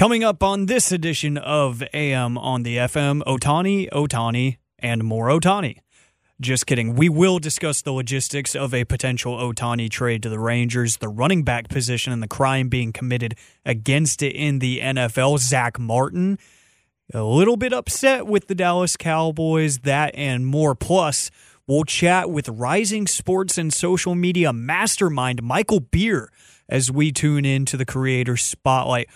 Coming up on this edition of AM on the FM, Ohtani, Ohtani, and more Ohtani. Just kidding. We will discuss the logistics of a potential Ohtani trade to the Rangers, the running back position, and the crime being committed against it in the NFL. Zack Martin, a little bit upset with the Dallas Cowboys, that and more. Plus, we'll chat with rising sports and social media mastermind Michael Bier as we tune in to the Creator Spotlight.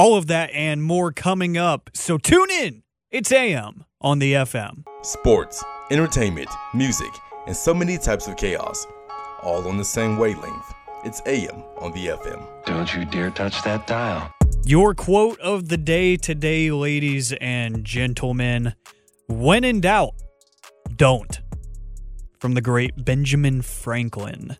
All of that and more coming up. So tune in. It's AM on the FM. Sports, entertainment, music, and so many types of chaos, all on the same wavelength. It's AM on the FM. Don't you dare touch that dial. Your quote of the day today, ladies and gentlemen when in doubt, don't. From the great Benjamin Franklin.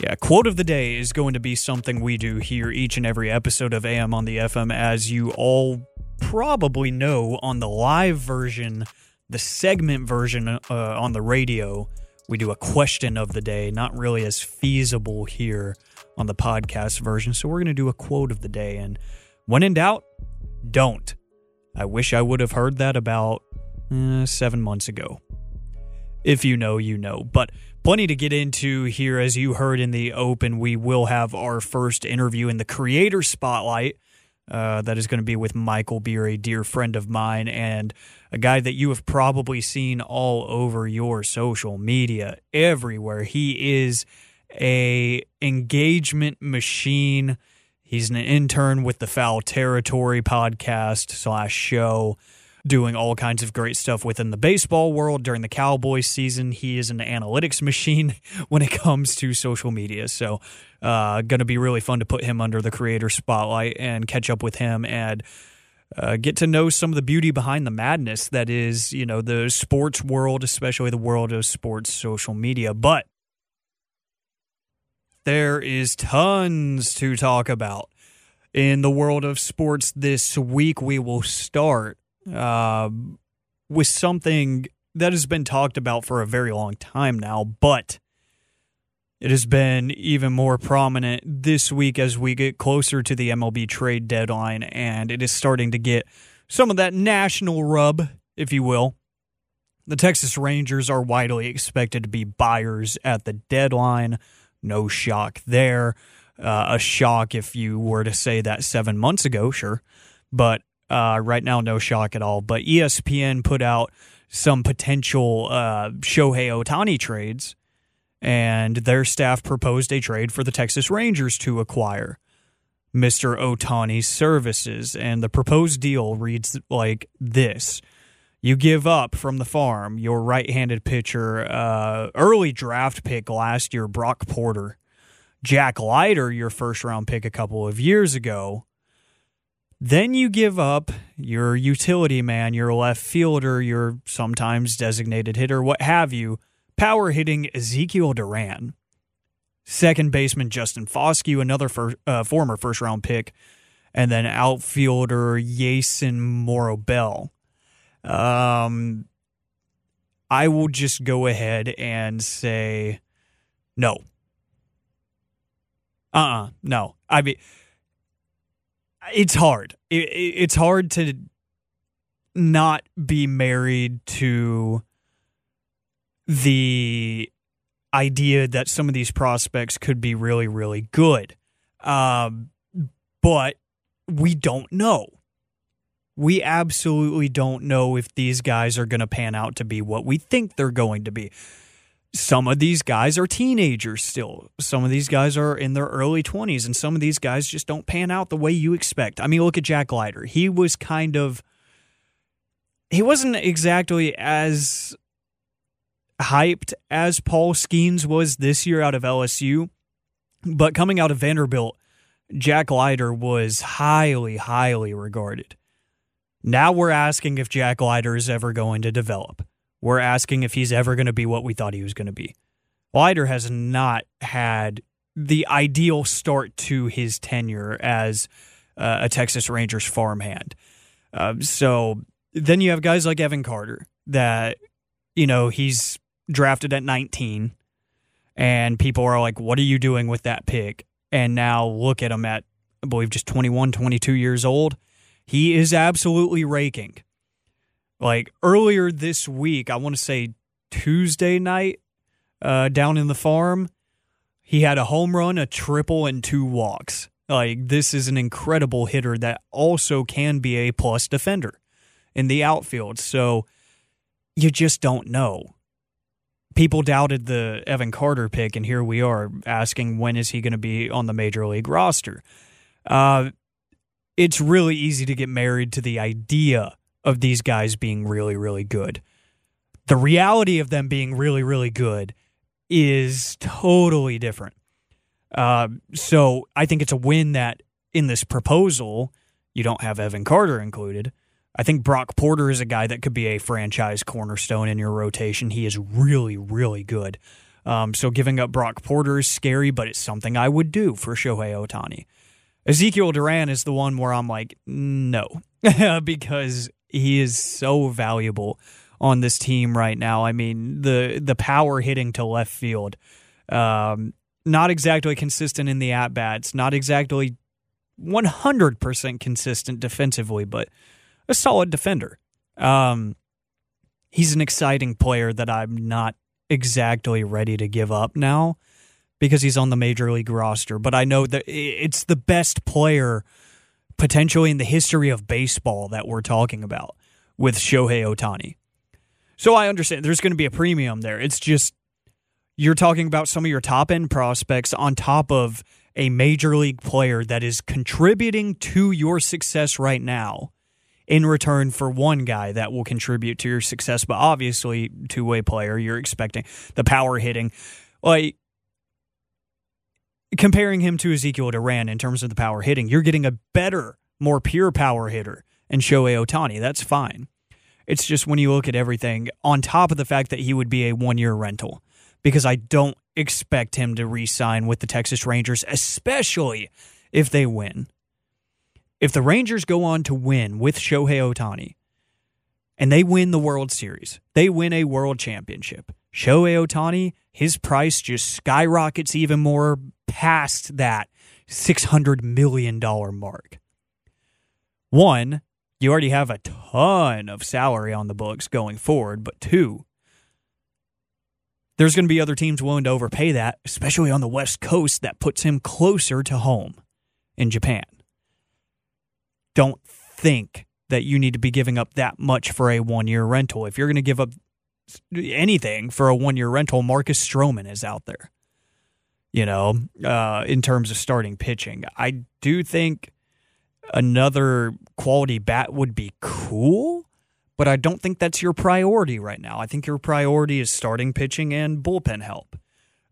Yeah, quote of the day is going to be something we do here each and every episode of AM on the FM, as you all probably know on the live version, the segment version uh, on the radio. We do a question of the day, not really as feasible here on the podcast version. So we're going to do a quote of the day. And when in doubt, don't. I wish I would have heard that about uh, seven months ago. If you know, you know. But plenty to get into here. As you heard in the open, we will have our first interview in the creator spotlight. Uh, that is going to be with Michael Bier, a dear friend of mine, and a guy that you have probably seen all over your social media everywhere. He is a engagement machine. He's an intern with the Foul Territory podcast slash show doing all kinds of great stuff within the baseball world during the Cowboys season. He is an analytics machine when it comes to social media. So, uh, going to be really fun to put him under the creator spotlight and catch up with him and uh, get to know some of the beauty behind the madness that is, you know, the sports world, especially the world of sports social media. But there is tons to talk about in the world of sports this week. We will start uh, with something that has been talked about for a very long time now, but it has been even more prominent this week as we get closer to the MLB trade deadline, and it is starting to get some of that national rub, if you will. The Texas Rangers are widely expected to be buyers at the deadline. No shock there. Uh, a shock if you were to say that seven months ago, sure. But uh, right now, no shock at all. But ESPN put out some potential uh, Shohei Ohtani trades, and their staff proposed a trade for the Texas Rangers to acquire Mr. Ohtani's services. And the proposed deal reads like this. You give up from the farm your right handed pitcher, uh, early draft pick last year, Brock Porter, Jack Leiter, your first round pick a couple of years ago, then you give up your utility man, your left fielder, your sometimes designated hitter, what have you, power hitting Ezekiel Duran. Second baseman Justin Foscue, another uh, former first round pick, and then outfielder Yeison Morrobel. Um, I will just go ahead and say no. Uh uh-uh, uh no. I mean, it's hard. It, it's hard to not be married to the idea that some of these prospects could be really, really good. Um, but we don't know. We absolutely don't know if these guys are going to pan out to be what we think they're going to be some of these guys are teenagers still. Some of these guys are in their early 20s, and some of these guys just don't pan out the way you expect. I mean, look at Jack Leiter. He was kind of, he wasn't exactly as hyped as Paul Skenes was this year out of LSU, but coming out of Vanderbilt, Jack Leiter was highly, highly regarded. Now we're asking if Jack Leiter is ever going to develop. We're asking if he's ever going to be what we thought he was going to be. Leiter has not had the ideal start to his tenure as uh, a Texas Rangers farmhand. Uh, so then you have guys like Evan Carter that, you know, he's drafted at 19 and people are like, what are you doing with that pick? And now look at him at I believe just 21, 22 years old. He is absolutely raking. Like earlier this week, I want to say Tuesday night, uh, down in the farm, he had a home run, a triple, and two walks. Like this is an incredible hitter that also can be a plus defender in the outfield. So you just don't know. People doubted the Evan Carter pick, and here we are asking when is he going to be on the major league roster. Uh, it's really easy to get married to the idea of these guys being really, really good. The reality of them being really, really good is totally different. Uh, so I think it's a win that in this proposal, you don't have Evan Carter included. I think Brock Porter is a guy that could be a franchise cornerstone in your rotation. He is really, really good. Um, so giving up Brock Porter is scary, but it's something I would do for Shohei Ohtani. Ezekiel Duran is the one where I'm like, no, because he is so valuable on this team right now. I mean, the the power hitting to left field, um, not exactly consistent in the at bats, not exactly 100% consistent defensively, but a solid defender. Um, he's an exciting player that I'm not exactly ready to give up now because he's on the major league roster. But I know that it's the best player potentially in the history of baseball that we're talking about with Shohei Ohtani. So I understand there's going to be a premium there. It's just you're talking about some of your top end prospects on top of a major league player that is contributing to your success right now in return for one guy that will contribute to your success. But obviously, two way player, you're expecting the power hitting. Like, comparing him to Ezekiel Duran in terms of the power hitting, you're getting a better, more pure power hitter and Shohei Ohtani. That's fine. It's just when you look at everything, on top of the fact that he would be a one year rental, because I don't expect him to re sign with the Texas Rangers, especially if they win. If the Rangers go on to win with Shohei Ohtani and they win the World Series, they win a world championship, Shohei Ohtani, his price just skyrockets even more past that $600 million mark. One, you already have a ton of salary on the books going forward, but two, there's going to be other teams willing to overpay that, especially on the West Coast, that puts him closer to home in Japan. Don't think that you need to be giving up that much for a one year rental. If you're going to give up anything for a one year rental, Marcus Stroman is out there, you know, uh, in terms of starting pitching. I do think another quality bat would be cool, but I don't think that's your priority right now. I think your priority is starting pitching and bullpen help.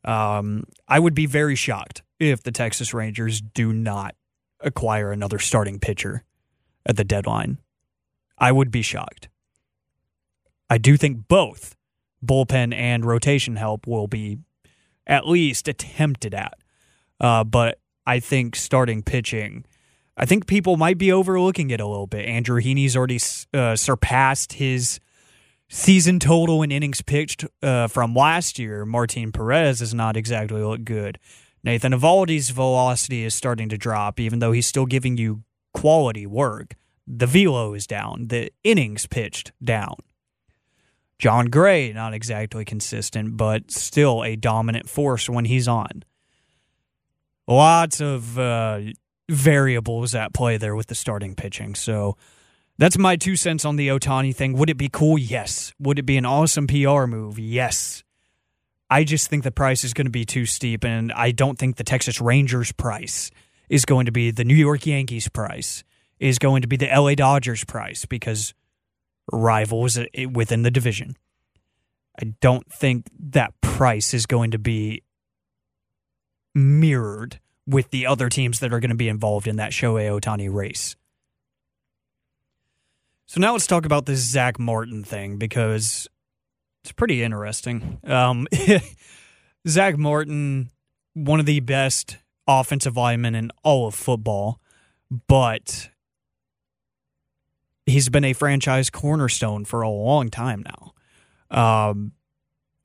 Um, I would be very shocked if the Texas Rangers do not acquire another starting pitcher at the deadline. I would be shocked. I do think both bullpen and rotation help will be at least attempted at. Uh, but I think starting pitching I think people might be overlooking it a little bit. Andrew Heaney's already uh, surpassed his season total in innings pitched uh, from last year. Martin Perez has not exactly looked good. Nathan Eovaldi's velocity is starting to drop, even though he's still giving you quality work. The velo is down. The innings pitched down. Jon Gray, not exactly consistent, but still a dominant force when he's on. Lots of uh, variables at play there with the starting pitching. So that's my two cents on the Ohtani thing. Would it be cool? Yes. Would it be an awesome PR move? Yes. I just think the price is going to be too steep, and I don't think the Texas Rangers price is going to be the New York Yankees price, is going to be the LA Dodgers price because rivals within the division. I don't think that price is going to be mirrored with the other teams that are going to be involved in that Shohei Ohtani race. So now let's talk about this Zack Martin thing because it's pretty interesting. Um, Zack Martin, one of the best offensive linemen in all of football, but he's been a franchise cornerstone for a long time now. Um,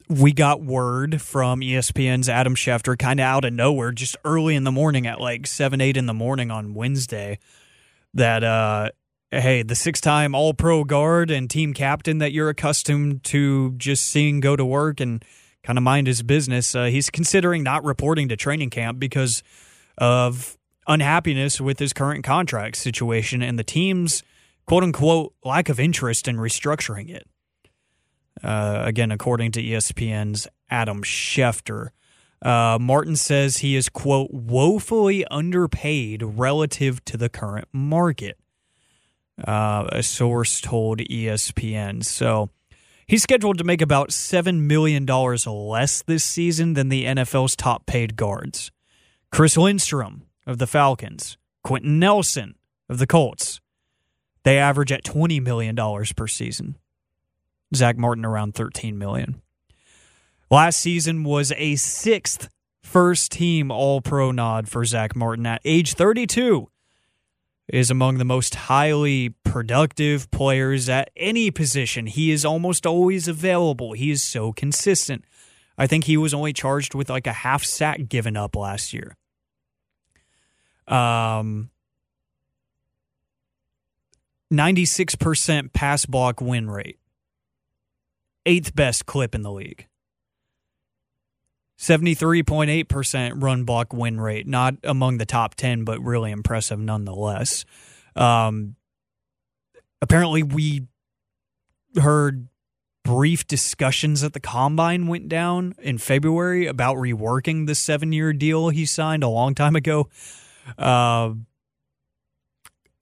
we got word from ESPN's Adam Schefter kind of out of nowhere, just early in the morning at like 7, 8 in the morning on Wednesday, that, uh, hey, the six time All Pro guard and team captain that you're accustomed to just seeing go to work and kind of mind his business, uh, he's considering not reporting to training camp because of unhappiness with his current contract situation and the team's quote unquote lack of interest in restructuring it. Uh, again, according to ESPN's Adam Schefter. Uh, Martin says he is, quote, woefully underpaid relative to the current market. Uh, a source told ESPN. So he's scheduled to make about $7 million less this season than the NFL's top paid guards. Chris Lindstrom of the Falcons, Quenton Nelson of the Colts, they average at $20 million per season. Zack Martin around 13 million. Last season was a sixth first team all pro nod for Zack Martin at age 32 is among the most highly productive players at any position. He is almost always available. He is so consistent. I think he was only charged with like a half sack given up last year. Um 96% pass block win rate eighth best clip in the league. 73.8% run block win rate, not among the top 10, but really impressive nonetheless. Um, apparently, we heard brief discussions at the combine went down in February about reworking the seven year deal he signed a long time ago. Uh,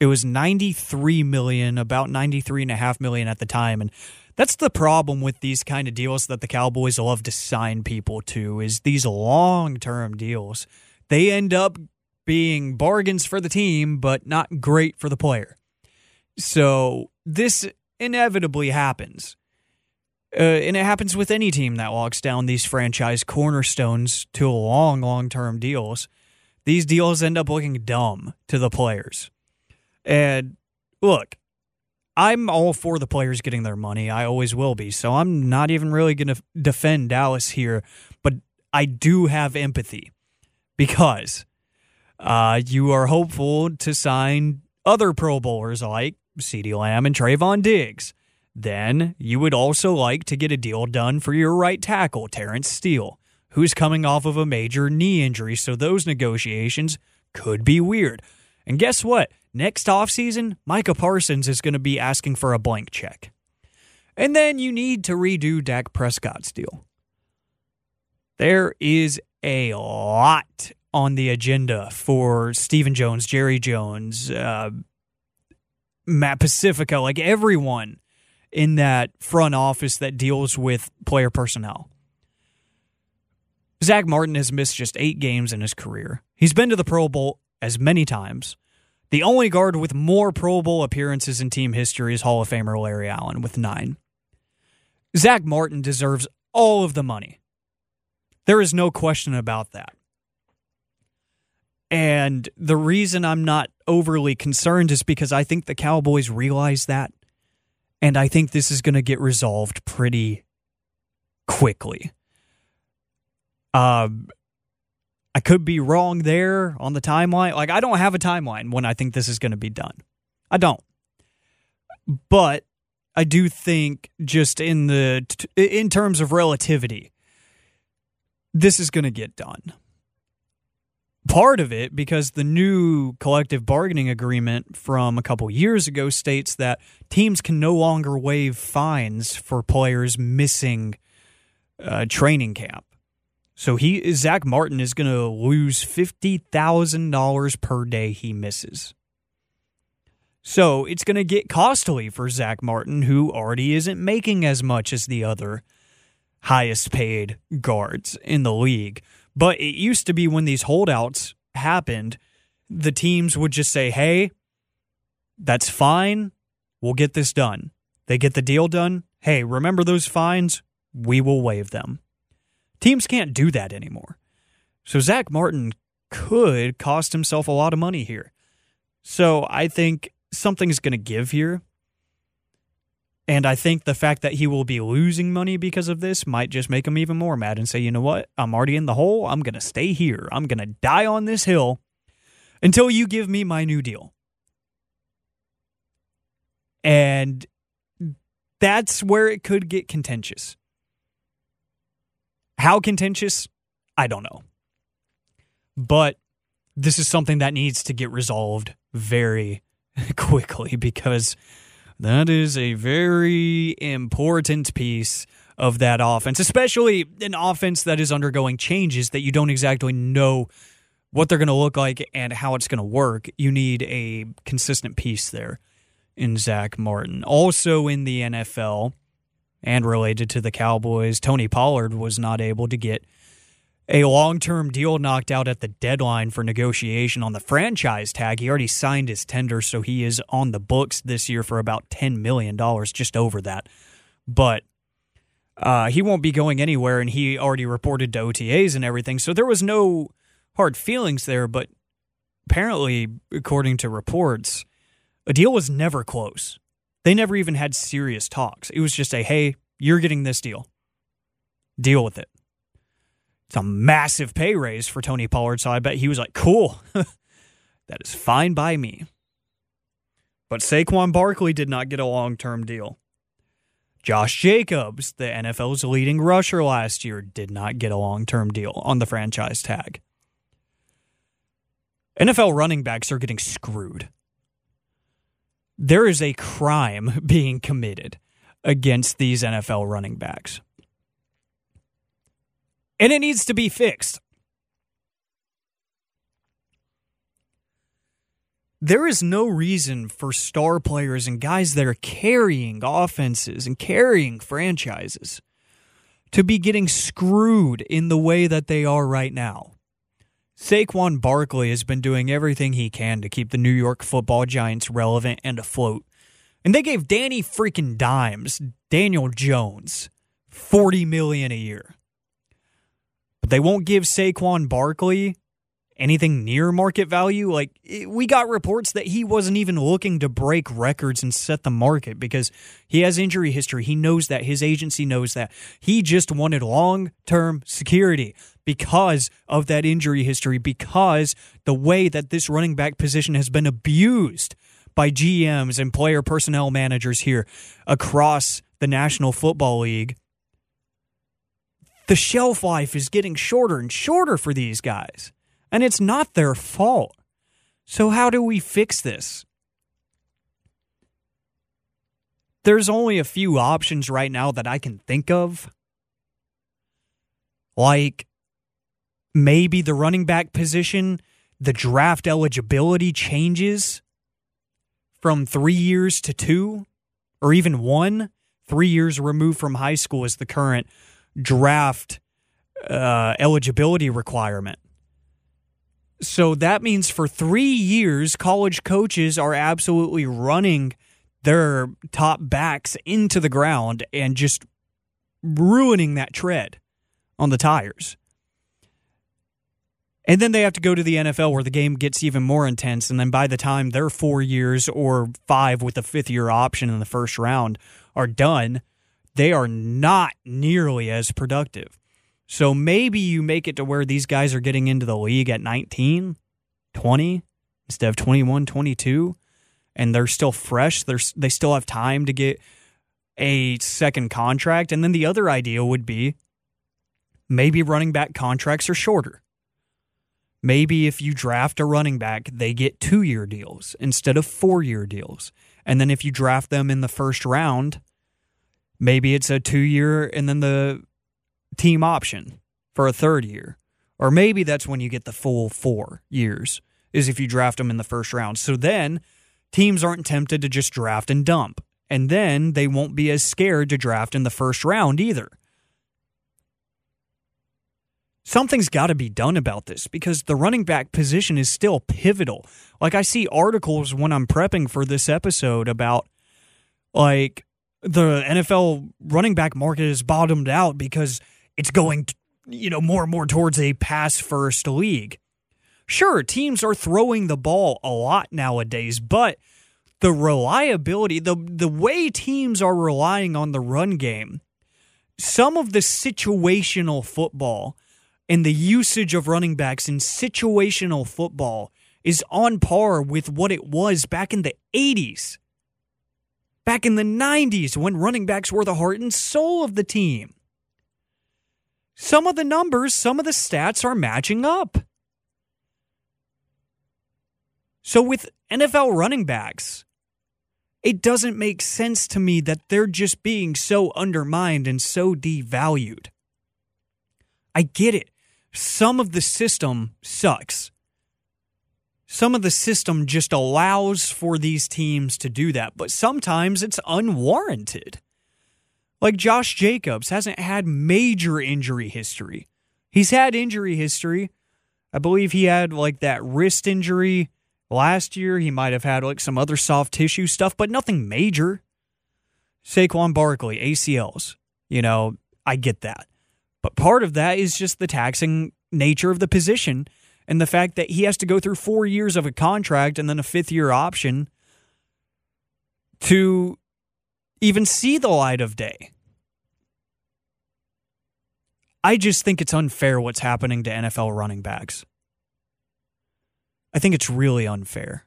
it was 93 million, about 93 and a half million at the time. And that's the problem with these kind of deals that the Cowboys love to sign people to is these long-term deals. They end up being bargains for the team but not great for the player. So this inevitably happens. Uh, and it happens with any team that locks down these franchise cornerstones to long, long term deals. These deals end up looking dumb to the players. And look, I'm all for the players getting their money. I always will be. So I'm not even really going to defend Dallas here, but I do have empathy because uh, you are hopeful to sign other Pro Bowlers like CeeDee Lamb and Trevon Diggs. Then you would also like to get a deal done for your right tackle, Terence Steele, who's coming off of a major knee injury. So those negotiations could be weird. And guess what? Next offseason, Micah Parsons is going to be asking for a blank check. And then you need to redo Dak Prescott's deal. There is a lot on the agenda for Stephen Jones, Jerry Jones, uh, Matt Pacifica, like everyone in that front office that deals with player personnel. Zack Martin has missed just eight games in his career. He's been to the Pro Bowl as many times. The only guard with more Pro Bowl appearances in team history is Hall of Famer Larry Allen with nine. Zack Martin deserves all of the money. There is no question about that. And the reason I'm not overly concerned is because I think the Cowboys realize that. And I think this is going to get resolved pretty quickly. Um, I could be wrong there on the timeline. Like, I don't have a timeline when I think this is going to be done. I don't. But I do think, just in the in terms of relativity, this is going to get done. Part of it because the new collective bargaining agreement from a couple years ago states that teams can no longer waive fines for players missing uh, training camp. So he Zack Martin is going to lose fifty thousand dollars per day he misses. So it's going to get costly for Zack Martin, who already isn't making as much as the other highest paid guards in the league. But it used to be when these holdouts happened, the teams would just say, hey, that's fine. We'll get this done. They get the deal done. Hey, remember those fines? We will waive them. Teams can't do that anymore. So Zack Martin could cost himself a lot of money here. So I think something's going to give here. And I think the fact that he will be losing money because of this might just make him even more mad and say, you know what? I'm already in the hole. I'm going to stay here. I'm going to die on this hill until you give me my new deal. And that's where it could get contentious. How contentious? I don't know. But this is something that needs to get resolved very quickly because that is a very important piece of that offense, especially an offense that is undergoing changes that you don't exactly know what they're going to look like and how it's going to work. You need a consistent piece there in Zack Martin. Also in the NFL and related to the Cowboys, Tony Pollard was not able to get a long term deal knocked out at the deadline for negotiation on the franchise tag. He already signed his tender, so he is on the books this year for about $10 million, just over that. But uh, he won't be going anywhere, and he already reported to OTAs and everything. So there was no hard feelings there, but apparently, according to reports, a deal was never close. They never even had serious talks. It was just a, hey, you're getting this deal. Deal with it. It's a massive pay raise for Tony Pollard, so I bet he was like, cool. that is fine by me. But Saquon Barkley did not get a long term deal. Josh Jacobs, the NFL's leading rusher last year, did not get a long term deal on the franchise tag. NFL running backs are getting screwed. There is a crime being committed against these NFL running backs and it needs to be fixed. There is no reason for star players and guys that are carrying offenses and carrying franchises to be getting screwed in the way that they are right now. Saquon Barkley has been doing everything he can to keep the New York football giants relevant and afloat. And they gave Danny freaking Dimes, Daniel Jones, 40 million a year but they won't give Saquon Barkley anything near market value. Like we got reports that he wasn't even looking to break records and set the market because he has injury history. He knows that. His agency knows that. He just wanted long-term security because of that injury history because the way that this running back position has been abused by GMs and player personnel managers here across the National Football League the shelf life is getting shorter and shorter for these guys. And it's not their fault. So, how do we fix this? There's only a few options right now that I can think of. Like maybe the running back position, the draft eligibility changes from three years to two or even one. Three years removed from high school is the current draft uh, eligibility requirement. So that means for three years, college coaches are absolutely running their top backs into the ground and just ruining that tread on the tires. And then they have to go to the NFL where the game gets even more intense. And then by the time their four years or five with a fifth year option in the first round are done, they are not nearly as productive. So maybe you make it to where these guys are getting into the league at 19, 20 instead of 21, 22 and they're still fresh. They're, they still have time to get a second contract. And then the other idea would be maybe running back contracts are shorter. Maybe if you draft a running back, they get two year deals instead of four year deals. And then if you draft them in the first round, Maybe it's a two year and then the team option for a third year. Or maybe that's when you get the full four years, is if you draft them in the first round. So then teams aren't tempted to just draft and dump. And then they won't be as scared to draft in the first round either. Something's got to be done about this because the running back position is still pivotal. Like I see articles when I'm prepping for this episode about like the NFL running back market is bottomed out because it's going, you know, more and more towards a pass first league. Sure, teams are throwing the ball a lot nowadays, but the reliability, the the way teams are relying on the run game, some of the situational football and the usage of running backs in situational football is on par with what it was back in the 80s. Back in the 90s when running backs were the heart and soul of the team. Some of the numbers, some of the stats are matching up. So with NFL running backs, it doesn't make sense to me that they're just being so undermined and so devalued. I get it. Some of the system sucks. Some of the system just allows for these teams to do that, but sometimes it's unwarranted. Like Josh Jacobs hasn't had major injury history. He's had injury history. I believe he had like that wrist injury Last year, he might have had like some other soft tissue stuff, but nothing major. Saquon Barkley, ACLs. You know, I get that. But part of that is just the taxing nature of the position and the fact that he has to go through four years of a contract and then a fifth year option to even see the light of day. I just think it's unfair what's happening to NFL running backs. I think it's really unfair.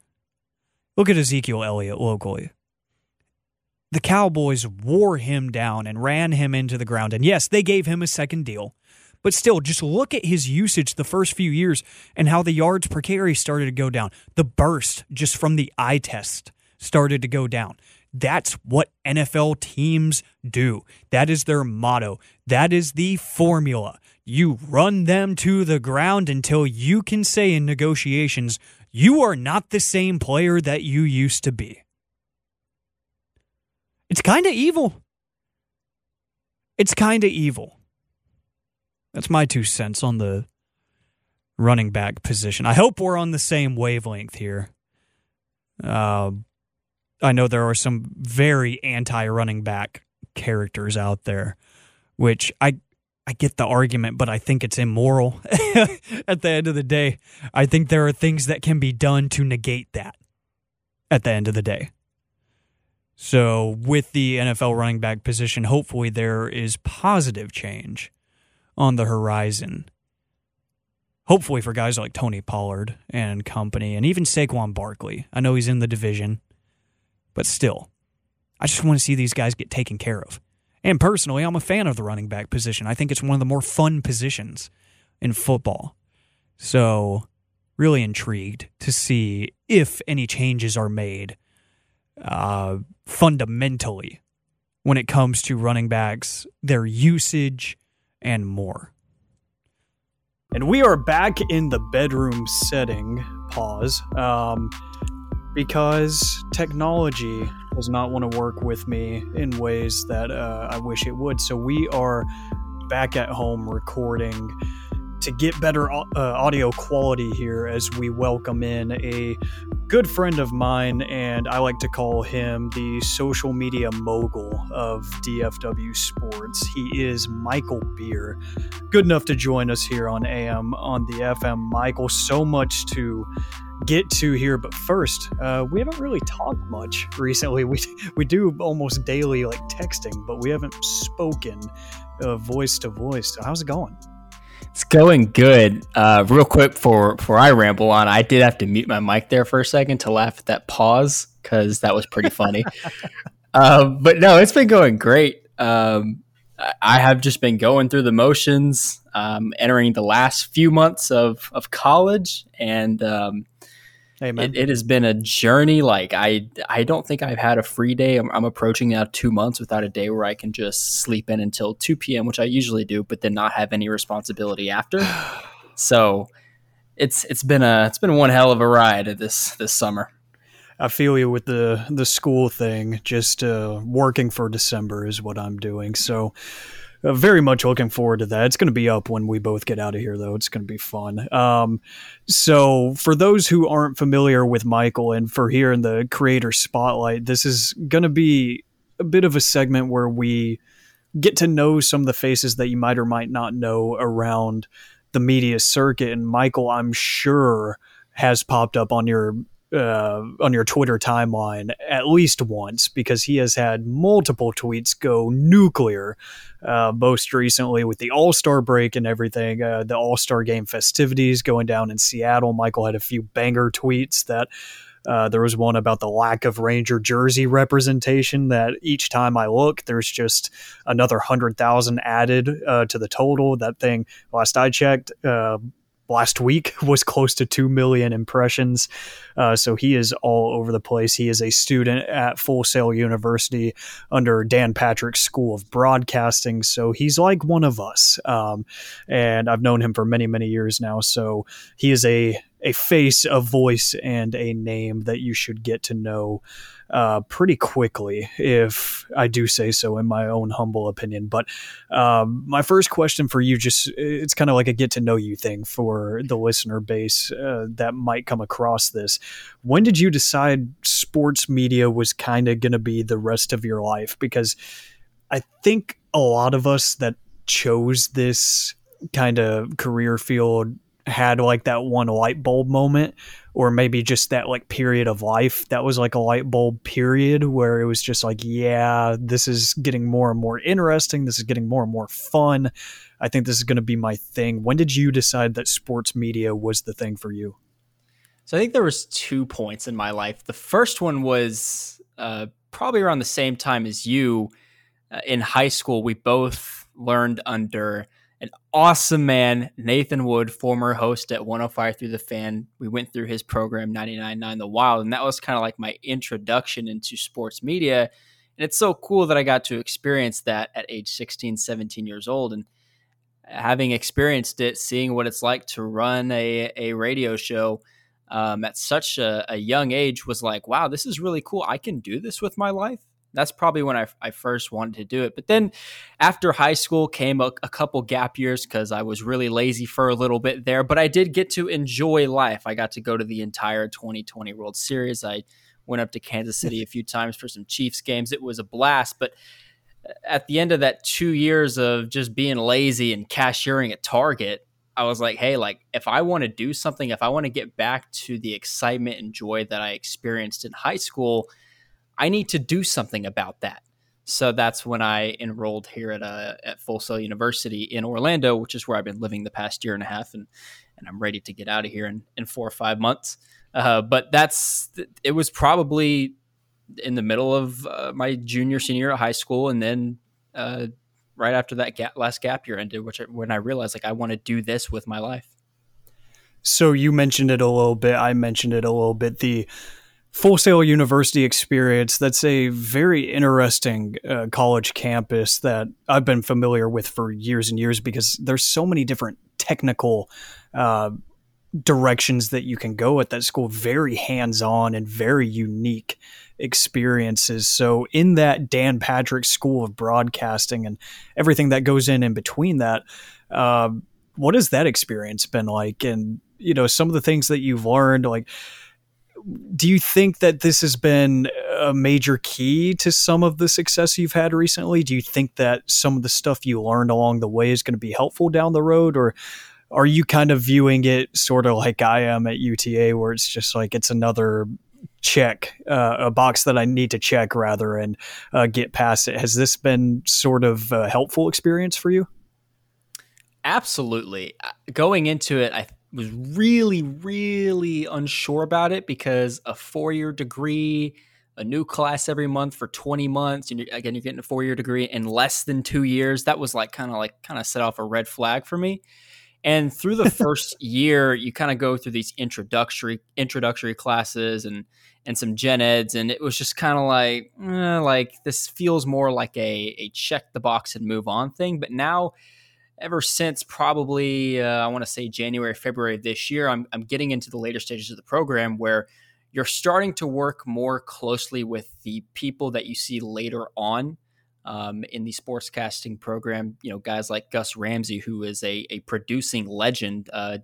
Look at Ezekiel Elliott locally. The Cowboys wore him down and ran him into the ground. And yes, they gave him a second deal. But still, just look at his usage the first few years and how the yards per carry started to go down. The burst just from the eye test started to go down. That's what NFL teams do. That is their motto. That is the formula. You run them to the ground until you can say in negotiations, you are not the same player that you used to be. It's kind of evil. It's kind of evil. That's my two cents on the running back position. I hope we're on the same wavelength here. Uh, I know there are some very anti running back characters out there, which I I get the argument, but I think it's immoral at the end of the day. I think there are things that can be done to negate that at the end of the day. So, with the NFL running back position, hopefully there is positive change on the horizon. Hopefully, for guys like Tony Pollard and company, and even Saquon Barkley. I know he's in the division, but still, I just want to see these guys get taken care of. And personally, I'm a fan of the running back position. I think it's one of the more fun positions in football. So, really intrigued to see if any changes are made uh, fundamentally when it comes to running backs, their usage, and more. And we are back in the bedroom setting. Pause. Um, because technology does not want to work with me in ways that uh, I wish it would. So we are back at home recording to get better uh, audio quality here as we welcome in a good friend of mine, and I like to call him the social media mogul of DFW Sports. He is Michael Bier. Good enough to join us here on AM on the FM. Michael, so much to get to here. But first, uh, we haven't really talked much recently. We we do almost daily like texting, but we haven't spoken uh, voice to voice. So how's it going? It's going good. Uh, real quick for for I ramble on, I did have to mute my mic there for a second to laugh at that pause because that was pretty funny. Um, but no, it's been going great. Um, I have just been going through the motions, um, entering the last few months of of college, and um, it, it, has been a journey. Like I, I don't think I've had a free day. I'm, I'm, approaching now two months without a day where I can just sleep in until 2 p.m., which I usually do, but then not have any responsibility after. so it's it's been a it's been one hell of a ride this this summer. I feel you with the the school thing. Just uh, working for December is what I'm doing. So uh, very much looking forward to that. It's going to be up when we both get out of here, though. It's going to be fun. Um, so, for those who aren't familiar with Michael and for here in the creator spotlight, this is going to be a bit of a segment where we get to know some of the faces that you might or might not know around the media circuit. And Michael, I'm sure, has popped up on your uh, on your Twitter timeline at least once because he has had multiple tweets go nuclear. Uh, most recently with the All Star break and everything, uh, the All Star game festivities going down in Seattle. Michael had a few banger tweets that. Uh, there was one about the lack of Ranger jersey representation. That each time I look, there's just another hundred thousand added uh, to the total. That thing, last I checked, uh, last week was close to 2 million impressions. Uh, so he is all over the place. He is a student at Full Sail University under Dan Patrick's School of Broadcasting. So he's like one of us. Um, and I've known him for many, many years now. So he is a, a face, a voice, and a name that you should get to know uh, pretty quickly, if I do say so, in my own humble opinion. But um, my first question for you, just it's kind of like a get to know you thing for the listener base uh, that might come across this. When did you decide sports media was kind of going to be the rest of your life? Because I think a lot of us that chose this kind of career field had like that one light bulb moment or maybe just that like period of life. That was like a light bulb period where it was just like yeah this is getting more and more interesting. This is getting more and more fun. I think this is going to be my thing. When did you decide that sports media was the thing for you? So i think there was two points in my life. The first one was uh, probably around the same time as you. Uh, in high school we both learned under an awesome man, Nathan Wood, former host at 105.3 the Fan. We went through his program, 99.9 The Wild, and that was kind of like my introduction into sports media. And it's so cool that I got to experience that at age 16, 17 years old. And having experienced it, seeing what it's like to run a, a radio show um, at such a, a young age was like, wow, this is really cool. I can do this with my life that's probably when I, I first wanted to do it. But then after high school came a, a couple gap years because I was really lazy for a little bit there. But I did get to enjoy life. I got to go to the entire 2020 World Series. I went up to Kansas City a few times for some Chiefs games. It was a blast. But uh, at the end of that two years of just being lazy and cashiering at Target, I was like, hey, like if I want to do something, if I want to get back to the excitement and joy that I experienced in high school – I need to do something about that. So that's when I enrolled here at uh, at Full Sail University in Orlando, which is where I've been living the past year and a half, and and I'm ready to get out of here in, in four or five months. Uh, but that's it was probably in the middle of uh, my junior senior of high school, and then uh, right after that gap, last gap year ended, which when I realized like I want to do this with my life. So you mentioned it a little bit. I mentioned it a little bit. The Full Sail University experience. That's a very interesting uh, college campus that I've been familiar with for years and years because there's so many different technical uh, directions that you can go at that school. Very hands on and very unique experiences. So, in that Dan Patrick School of Broadcasting and everything that goes in in between that, uh, what has that experience been like? And you know, some of the things that you've learned, like do you think that this has been a major key to some of the success you've had recently? Do you think that some of the stuff you learned along the way is going to be helpful down the road, or are you kind of viewing it sort of like I am at UTA, where it's just like it's another check, uh, a box that I need to check rather and uh, get past it? Has this been sort of a helpful experience for you? Absolutely. Uh, going into it, I was really, really unsure about it because a four year degree, a new class every month for 20 months, and you're, again, you're getting a four year degree in less than two years. That was like kind of like kind of set off a red flag for me. And through the first year, you kind of go through these introductory introductory classes and and some gen eds, and it was just kind of like eh, like this feels more like a a check the box and move on thing. But now ever since probably uh, I want to say January, February of this year, I'm, I'm getting into the later stages of the program where you're starting to work more closely with the people that you see later on um, in the sportscasting program. You know, guys like Gus Ramsey, who is a, a producing legend, uh,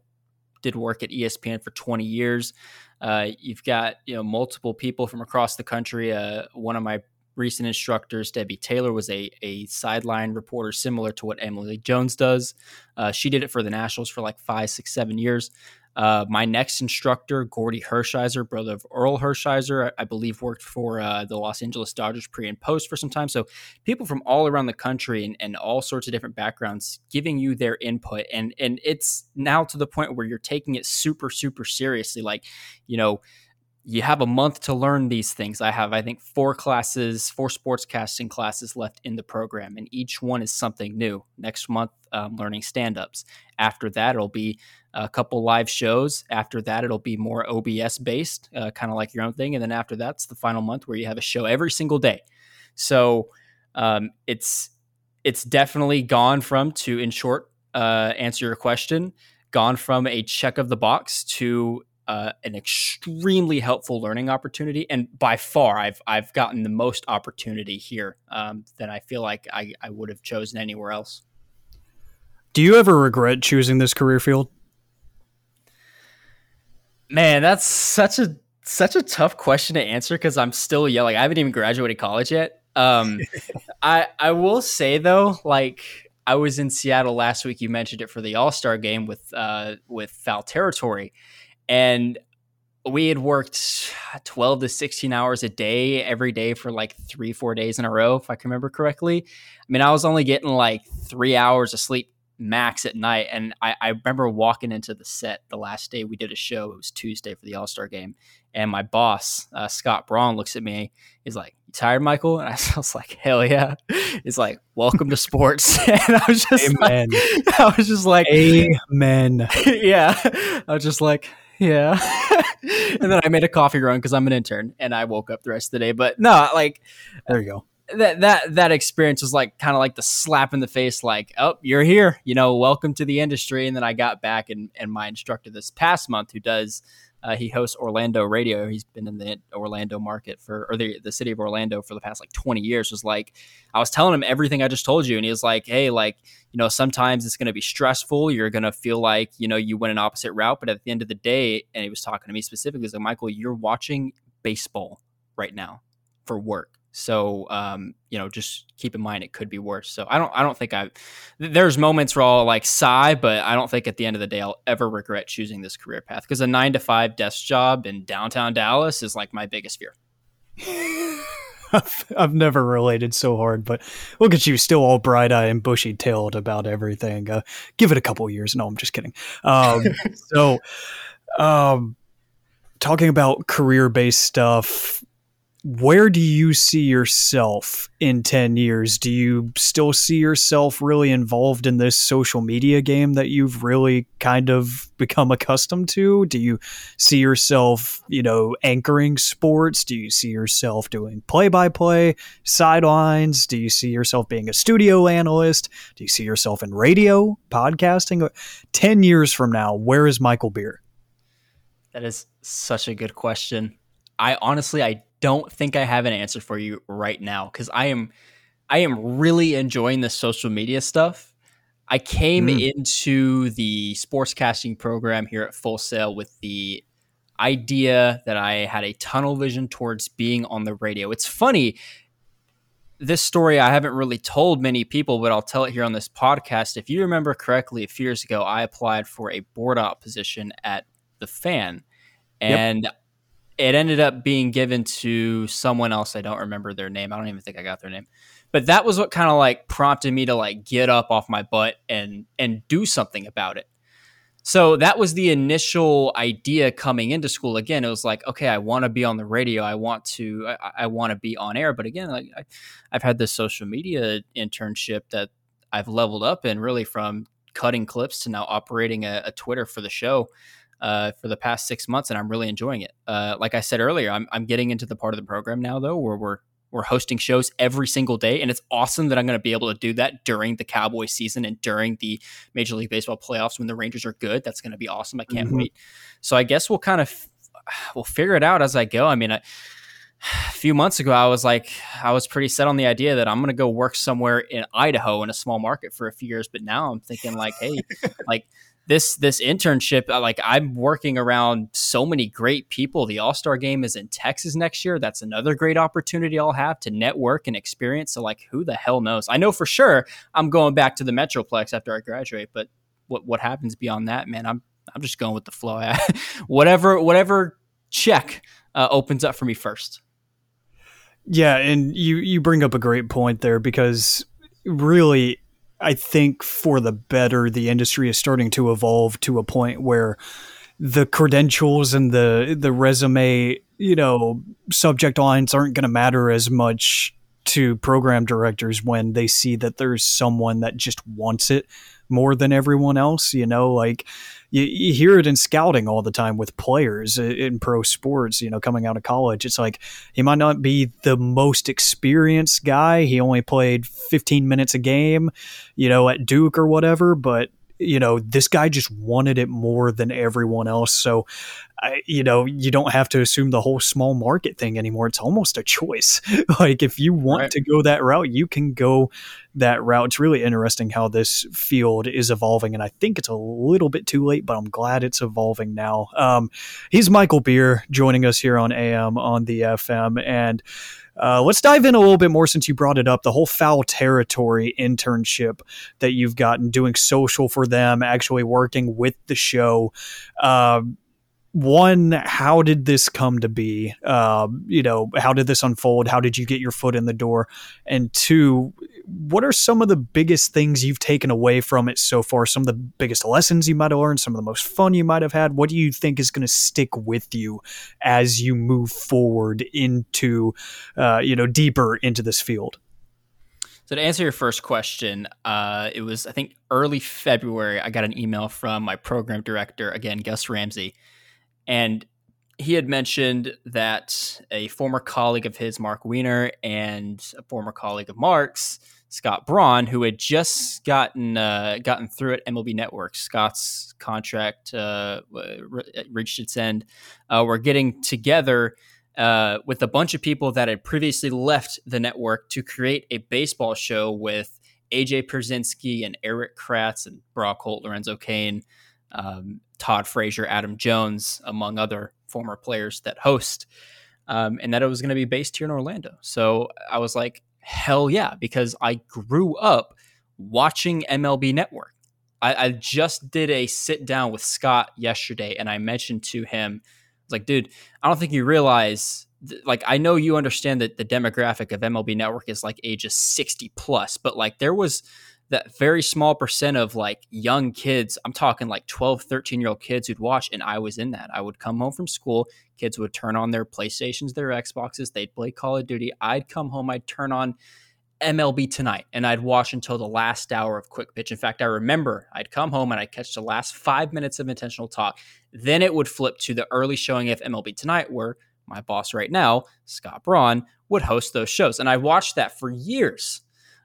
did work at ESPN for 20 years. Uh, you've got you know multiple people from across the country. Uh, one of my recent instructors. Debbi Taylor was a, a sideline reporter similar to what Emily Jones does. Uh, she did it for the Nationals for like five, six, seven years. Uh, my next instructor, Gordy Hershiser, brother of Orel Hershiser, I, I believe worked for uh, the Los Angeles Dodgers pre and post for some time. So people from all around the country and, and all sorts of different backgrounds giving you their input. And, and it's now to the point where you're taking it super, super seriously. Like, you know, you have a month to learn these things. I have, I think, four classes, four sportscasting classes left in the program, and each one is something new. Next month, um, learning stand ups. After that, it'll be a couple live shows. After that, it'll be more OBS based, uh, kind of like your own thing. And then after that's the final month where you have a show every single day. So um, it's it's definitely gone from to, in short, uh, answer your question, gone from a check of the box to uh, an extremely helpful learning opportunity, and by far, I've I've gotten the most opportunity here um, than I feel like I, I would have chosen anywhere else. Do you ever regret choosing this career field? Man, that's such a such a tough question to answer because I'm still young. Like I haven't even graduated college yet. Um, I I will say though, like I was in Seattle last week. You mentioned it for the All Star game with uh, with Foul Territory, and we had worked 12 to 16 hours a day every day for like three, four days in a row, if I can remember correctly. I mean, I was only getting like three hours of sleep max at night. And I, I remember walking into the set the last day we did a show. It was Tuesday for the All Star game. And my boss, uh, Scott Braun, looks at me. He's like, You tired, Michael? And I was like, Hell yeah. He's like, Welcome to sports. and I was just Amen. like, I was just like, Amen. yeah. I was just like, yeah. and then I made a coffee run because I'm an intern and I woke up the rest of the day. But no, like there you go. That that that experience was like kind of like the slap in the face, like, oh, you're here, you know, welcome to the industry. And then I got back and and my instructor this past month who does uh, he hosts Orlando Radio. He's been in the Orlando market for, or the, the city of Orlando for the past like 20 years. Was like, I was telling him everything I just told you. And he was like, hey, like, you know, sometimes it's going to be stressful. You're going to feel like, you know, you went an opposite route. But at the end of the day, and he was talking to me specifically, he's like, Michael, you're watching baseball right now for work. So um, you know, just keep in mind it could be worse. So I don't I don't think I there's moments where I'll like sigh, but I don't think at the end of the day I'll ever regret choosing this career path because a nine to five desk job in downtown Dallas is like my biggest fear. I've, I've never related so hard, but look at you, still all bright eyed and bushy tailed about everything. Uh, give it a couple years. No, I'm just kidding. Um, so, um, talking about career based stuff, where do you see yourself in 10 years? Do you still see yourself really involved in this social media game that you've really kind of become accustomed to? Do you see yourself, you know, anchoring sports? Do you see yourself doing play by play, sidelines? Do you see yourself being a studio analyst? Do you see yourself in radio, podcasting? 10 years from now, where is Michael Bier? That is such a good question. I honestly, I don't think I have an answer for you right now because I am I am really enjoying the social media stuff. I came mm. into the sportscasting program here at Full Sail with the idea that I had a tunnel vision towards being on the radio. It's funny. This story I haven't really told many people, but I'll tell it here on this podcast. If you remember correctly, a few years ago, I applied for a board op position at the fan. And yep it ended up being given to someone else. I don't remember their name. I don't even think I got their name. But that was what kind of like prompted me to like get up off my butt and and do something about it. So that was the initial idea coming into school. Again, it was like, okay, I want to be on the radio. I want to, I, I want to be on air. But again, like I, I've had this social media internship that I've leveled up in, really from cutting clips to now operating a, a Twitter for the show uh, for the past six months, and I'm really enjoying it. Uh, like I said earlier, I'm, I'm getting into the part of the program now though where we're we're hosting shows every single day, and it's awesome that I'm going to be able to do that during the Cowboy season and during the Major League Baseball playoffs when the Rangers are good. That's going to be awesome. I can't mm-hmm. wait. So I guess we'll kind of we'll figure it out as I go. I mean, I, a few months ago, I was like, I was pretty set on the idea that I'm going to go work somewhere in Idaho in a small market for a few years. But now I'm thinking like, hey, like this this internship uh, like i'm working around so many great people. The all-star game is in texas next year. That's another great opportunity i'll have to network and experience. So like who the hell knows? I know for sure i'm going back to the metroplex after i graduate but what what happens beyond that man? I'm I'm just going with the flow. whatever, whatever check uh, opens up for me first. Yeah, and you you bring up a great point there because really I think for the better the industry is starting to evolve to a point where the credentials and the the resume, you know, subject lines aren't going to matter as much to program directors when they see that there's someone that just wants it more than everyone else. You know, like you, you hear it in scouting all the time with players uh, in pro sports, you know, coming out of college. It's like he might not be the most experienced guy. He only played 15 minutes a game, you know, at Duke or whatever, but you know, this guy just wanted it more than everyone else. So, I, you know, you don't have to assume the whole small market thing anymore. It's almost a choice. like if you want right. to go that route, you can go that route. It's really interesting how this field is evolving, and I think it's a little bit too late, but I'm glad it's evolving now. Um, he's Michael Bier joining us here on AM on the FM, and uh, let's dive in a little bit more since you brought it up the whole foul territory internship that you've gotten doing social for them, actually working with the show. Uh, one, how did this come to be? Uh, you know, how did this unfold? How did you get your foot in the door? And two, what are some of the biggest things you've taken away from it so far? Some of the biggest lessons you might have learned, some of the most fun you might have had. What do you think is going to stick with you as you move forward into, uh, you know, deeper into this field? So to answer your first question, uh, it was I think early February. I got an email from my program director again, Gus Ramsey and he had mentioned that a former colleague of his, Mark Weiner, and a former colleague of Mark's, Scott Braun, who had just gotten uh, gotten through at MLB Network. Scott's contract uh, reached its end. Uh, were getting together uh, with a bunch of people that had previously left the network to create a baseball show with AJ Pierzynski and Erik Kratz and Brock Holt, Lorenzo Cain, um, Todd Frazier, Adam Jones, among other former players that host, um, and that it was going to be based here in Orlando. So I was like, hell yeah, because I grew up watching MLB Network. I, I just did a sit down with Scott yesterday, and I mentioned to him, I was like, dude, I don't think you realize like I know you understand that the demographic of MLB Network is like ages 60 plus, but like there was that very small percent of like young kids i'm talking like 12 13 year old kids who'd watch and i was in that. I would come home from school kids would turn on their playstations their xboxes they'd play call of duty. I'd come home i'd turn on mlb tonight and i'd watch until the last hour of quick pitch. In fact i remember i'd come home and i'd catch the last five minutes of intentional talk. Then it would flip to the early showing of mlb tonight where my boss right now scott braun would host those shows. And i watched that for years.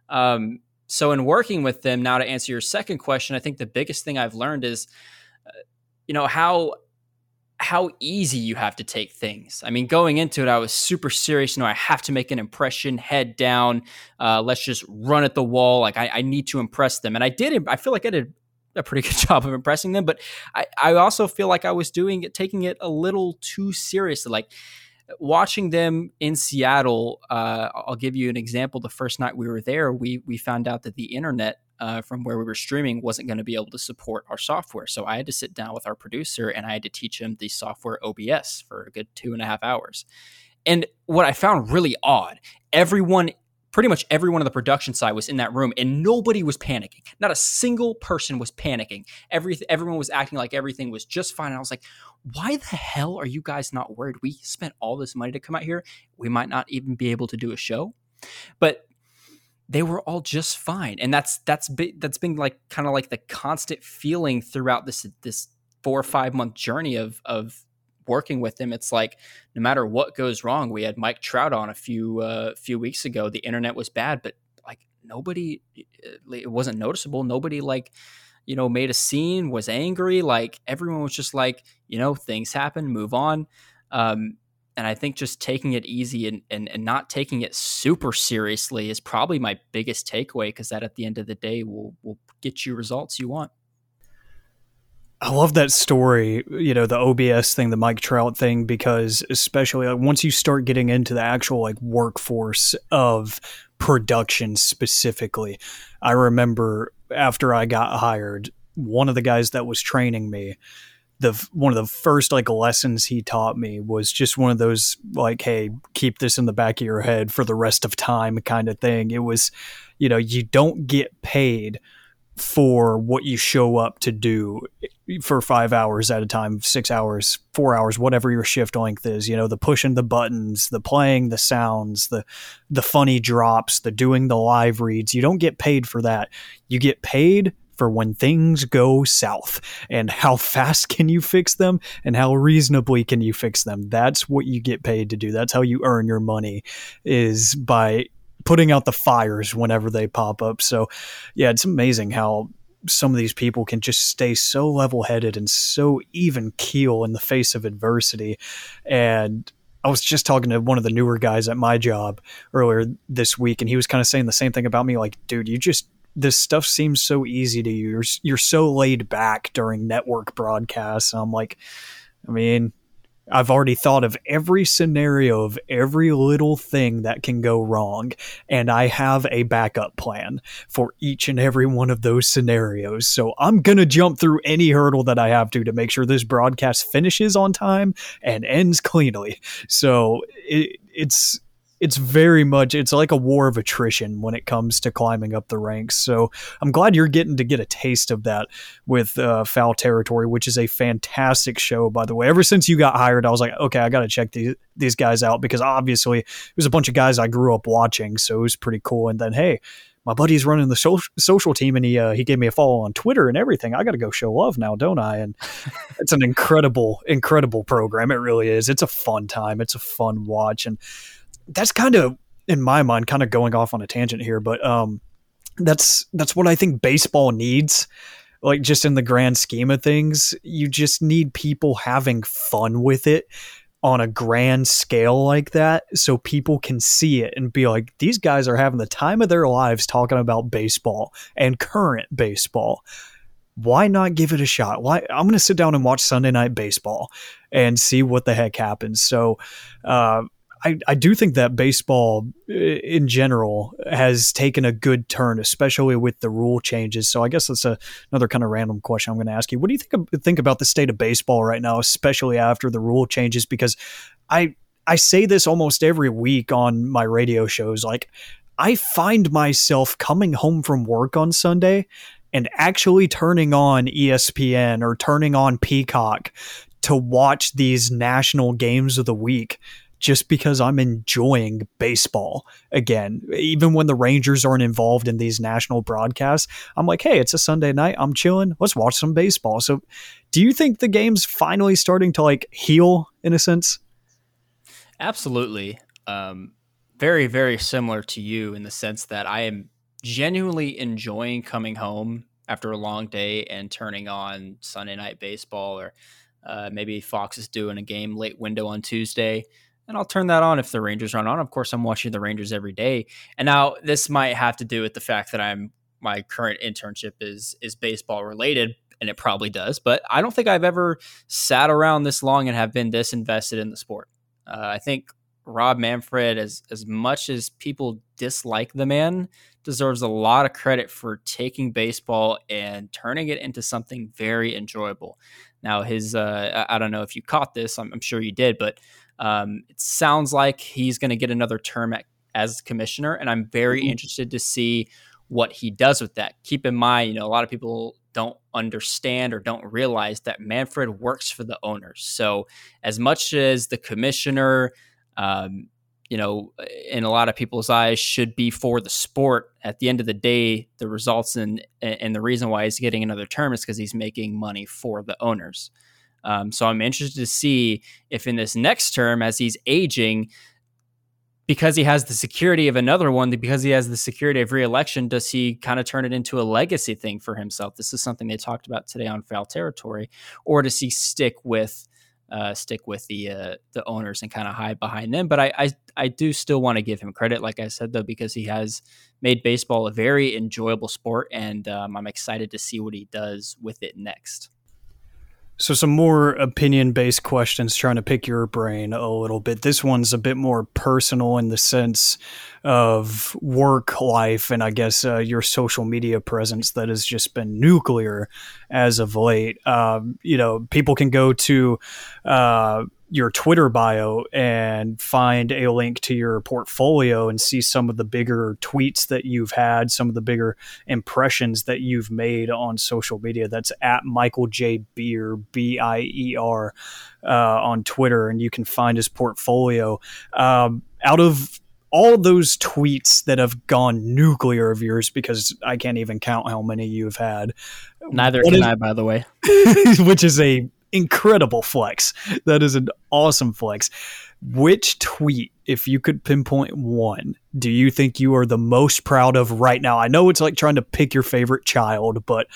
Um, so in working with them now to answer your second question i think the biggest thing i've learned is uh, you know how how easy you have to take things. I mean going into it i was super serious you know i have to make an impression head down uh, let's just run at the wall like I, I, need to impress them. And i did i feel like i did a pretty good job of impressing them but i, I also feel like i was doing it taking it a little too seriously. Like watching them in Seattle, uh, I'll give you an example. The first night we were there, we we found out that the internet uh, from where we were streaming wasn't going to be able to support our software. So I had to sit down with our producer and I had to teach him the software OBS for a good two and a half hours. And what I found really odd, everyone pretty much everyone on the production side was in that room and nobody was panicking. Not a single person was panicking. Every, everyone was acting like everything was just fine. And I was like, why the hell are you guys not worried? We spent all this money to come out here. We might not even be able to do a show. But they were all just fine. And that's that's been, that's been like kind of like the constant feeling throughout this this 4 or 5 month journey of of working with him, it's like no matter what goes wrong, we had Mike Trout on a few uh, few weeks ago. The internet was bad, but like nobody, it wasn't noticeable. Nobody like you know made a scene, was angry. Like everyone was just like you know things happen, move on. Um, and I think just taking it easy and, and, and not taking it super seriously is probably my biggest takeaway because that at the end of the day will will get you results you want. I love that story, you know, the OBS thing, the Mike Trout thing, because especially like once you start getting into the actual like workforce of production specifically, I remember after I got hired, one of the guys that was training me the one of the first like lessons he taught me was just one of those like hey keep this in the back of your head for the rest of time kind of thing. It was you know you don't get paid for what you show up to do for five hours at a time, six hours, four hours, whatever your shift length is. You know, the pushing the buttons, the playing the sounds, the the funny drops, the doing the live reads. You don't get paid for that. You get paid for when things go south and how fast can you fix them and how reasonably can you fix them that's what you get paid to do that's how you earn your money is by putting out the fires whenever they pop up so yeah it's amazing how some of these people can just stay so level headed and so even keel in the face of adversity and I was just talking to one of the newer guys at my job earlier this week, and he was kind of saying the same thing about me. Like, dude, you just this stuff seems so easy to you. You're, you're so laid back during network broadcasts. I'm like, I mean, I've already thought of every scenario of every little thing that can go wrong, and I have a backup plan for each and every one of those scenarios. So I'm going to jump through any hurdle that I have to to make sure this broadcast finishes on time and ends cleanly. So it, it's it's very much it's like a war of attrition when it comes to climbing up the ranks. So I'm glad you're getting to get a taste of that with uh, Foul Territory, which is a fantastic show, by the way. Ever since you got hired, I was like, okay, I got to check these these guys out because obviously it was a bunch of guys I grew up watching, so it was pretty cool. And then hey. My buddy's running the social, social team, and he uh, he gave me a follow on Twitter and everything. I got to go show love now, don't I? And it's an incredible, incredible program. It really is. It's a fun time. It's a fun watch, and that's kind of in my mind kind of going off on a tangent here, but um, that's that's what I think baseball needs. Like just in the grand scheme of things, you just need people having fun with it on a grand scale like that so people can see it and be like these guys are having the time of their lives talking about baseball and current baseball. Why not give it a shot? Why i'm going to sit down and watch sunday night baseball and see what the heck happens. So uh, I, I do think that baseball in general has taken a good turn, especially with the rule changes. So I guess that's a, another kind of random question I'm going to ask you. What do you think think about the state of baseball right now, especially after the rule changes? Because I I say this almost every week on my radio shows. Like I find myself coming home from work on Sunday and actually turning on ESPN or turning on Peacock to watch these national games of the week just because I'm enjoying baseball again. Even when the Rangers aren't involved in these national broadcasts, I'm like, hey, it's a Sunday night. I'm chilling. Let's watch some baseball. So, do you think the game's finally starting to like heal in a sense? Absolutely. Um, very, very similar to you in the sense that I am genuinely enjoying coming home after a long day and turning on Sunday night baseball or uh, maybe Fox is doing a game late window on Tuesday and I'll turn that on if the Rangers run on. Of course, I'm watching the Rangers every day. And now this might have to do with the fact that I'm my current internship is is baseball related, and it probably does. But I don't think I've ever sat around this long and have been this invested in the sport. Uh, I think Rob Manfred, as as much as people dislike the man, deserves a lot of credit for taking baseball and turning it into something very enjoyable. Now, his uh, I don't know if you caught this, I'm, I'm sure you did, but um, it sounds like he's going to get another term at, as commissioner, and I'm very mm-hmm. interested to see what he does with that. Keep in mind, you know, a lot of people don't understand or don't realize that Manfred works for the owners. So, as much as the commissioner, um, you know, in a lot of people's eyes, should be for the sport. At the end of the day, the results and and the reason why he's getting another term is because he's making money for the owners. Um, so I'm interested to see if in this next term, as he's aging, because he has the security of another one, because he has the security of reelection, does he kind of turn it into a legacy thing for himself? This is something they talked about today on Foul Territory, or does he stick with uh, stick with the uh, the owners and kind of hide behind them? But I, I I do still want to give him credit, like I said though, because he has made baseball a very enjoyable sport, and um, I'm excited to see what he does with it next. So, some more opinion based questions trying to pick your brain a little bit. This one's a bit more personal in the sense of work life and I guess uh, your social media presence that has just been nuclear as of late. Um, you know, people can go to uh, your Twitter bio and find a link to your portfolio and see some of the bigger tweets that you've had, some of the bigger impressions that you've made on social media. That's at Michael J. Bier, B I E R, uh, on Twitter, and you can find his portfolio. Um, out of all those tweets that have gone nuclear of yours, because I can't even count how many you've had. Neither can is, I, by the way. which is a incredible flex. That is an awesome flex. Which tweet, if you could pinpoint one, do you think you are the most proud of right now? I know it's like trying to pick your favorite child, but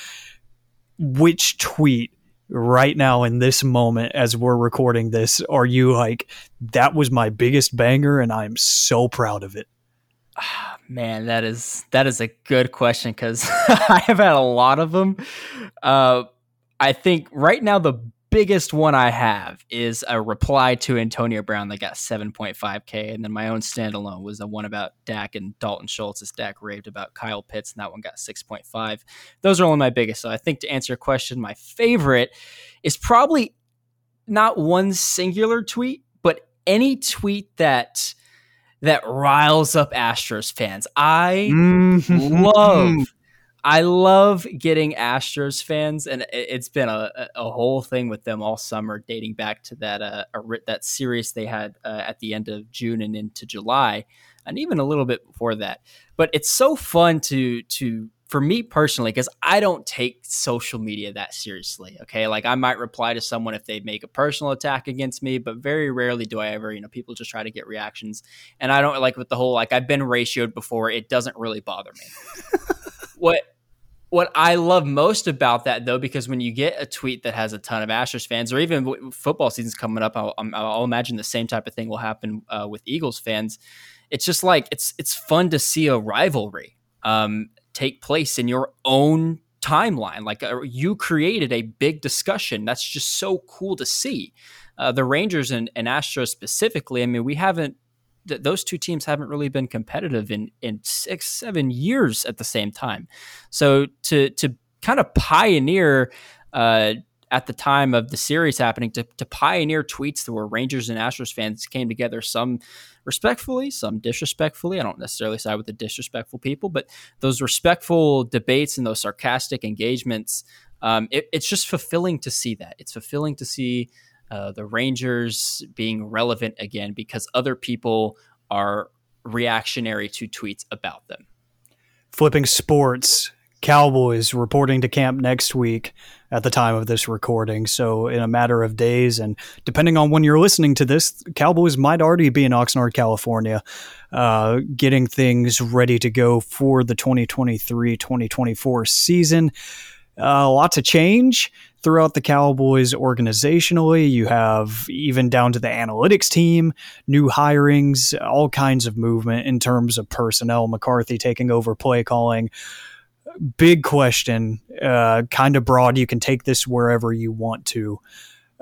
which tweet right now in this moment as we're recording this are you like that was my biggest banger and I'm so proud of it? Man, that is that is a good question because I have had a lot of them. Uh, I think right now the biggest one I have is a reply to Antonio Brown that got 7.5K. And then my own standalone was the one about Dak and Dalton Schultz as Dak raved about Kyle Pitts, and that one got 6.5. Those are only my biggest. So I think to answer your question, my favorite is probably not one singular tweet, but any tweet that that riles up Astros fans. I mm-hmm. love I love getting Astros fans, and it's been a, a whole thing with them all summer, dating back to that uh, that series they had uh, at the end of June and into July, and even a little bit before that. But it's so fun to to for me personally because I don't take social media that seriously. Okay, like I might reply to someone if they make a personal attack against me, but very rarely do I ever. You know, people just try to get reactions, and I don't like with the whole like I've been ratioed before. It doesn't really bother me. what what I love most about that, though, because when you get a tweet that has a ton of Astros fans, or even football season's coming up, I'll, I'll imagine the same type of thing will happen uh, with Eagles fans. It's just like it's it's fun to see a rivalry um, take place in your own timeline. Like uh, you created a big discussion. That's just so cool to see. Uh, the Rangers and, and Astros specifically. I mean, we haven't th- those two teams haven't really been competitive in in six seven years at the same time. So to to kind of pioneer. Uh, at the time of the series happening to, to pioneer tweets that were Rangers and Astros fans came together, some respectfully, some disrespectfully. I don't necessarily side with the disrespectful people, but those respectful debates and those sarcastic engagements, um, it, it's just fulfilling to see that. It's fulfilling to see uh, the Rangers being relevant again because other people are reactionary to tweets about them. Flipping sports, Cowboys reporting to camp next week at the time of this recording. So, in a matter of days, and depending on when you're listening to this, Cowboys might already be in Oxnard, California, uh, getting things ready to go for the 2023 2024 season. Uh, lots of change throughout the Cowboys organizationally. You have even down to the analytics team, new hirings, all kinds of movement in terms of personnel. McCarthy taking over play calling. Big question, uh, kind of broad. You can take this wherever you want to.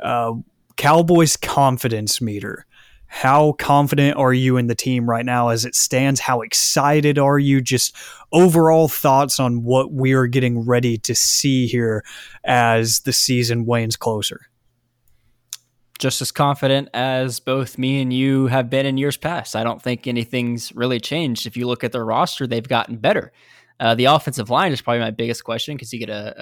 Uh, Cowboys confidence meter. How confident are you in the team right now as it stands? How excited are you? Just overall thoughts on what we are getting ready to see here as the season wanes closer. Just as confident as both me and you have been in years past. I don't think anything's really changed. If you look at their roster, they've gotten better. Uh, the offensive line is probably my biggest question because you get a,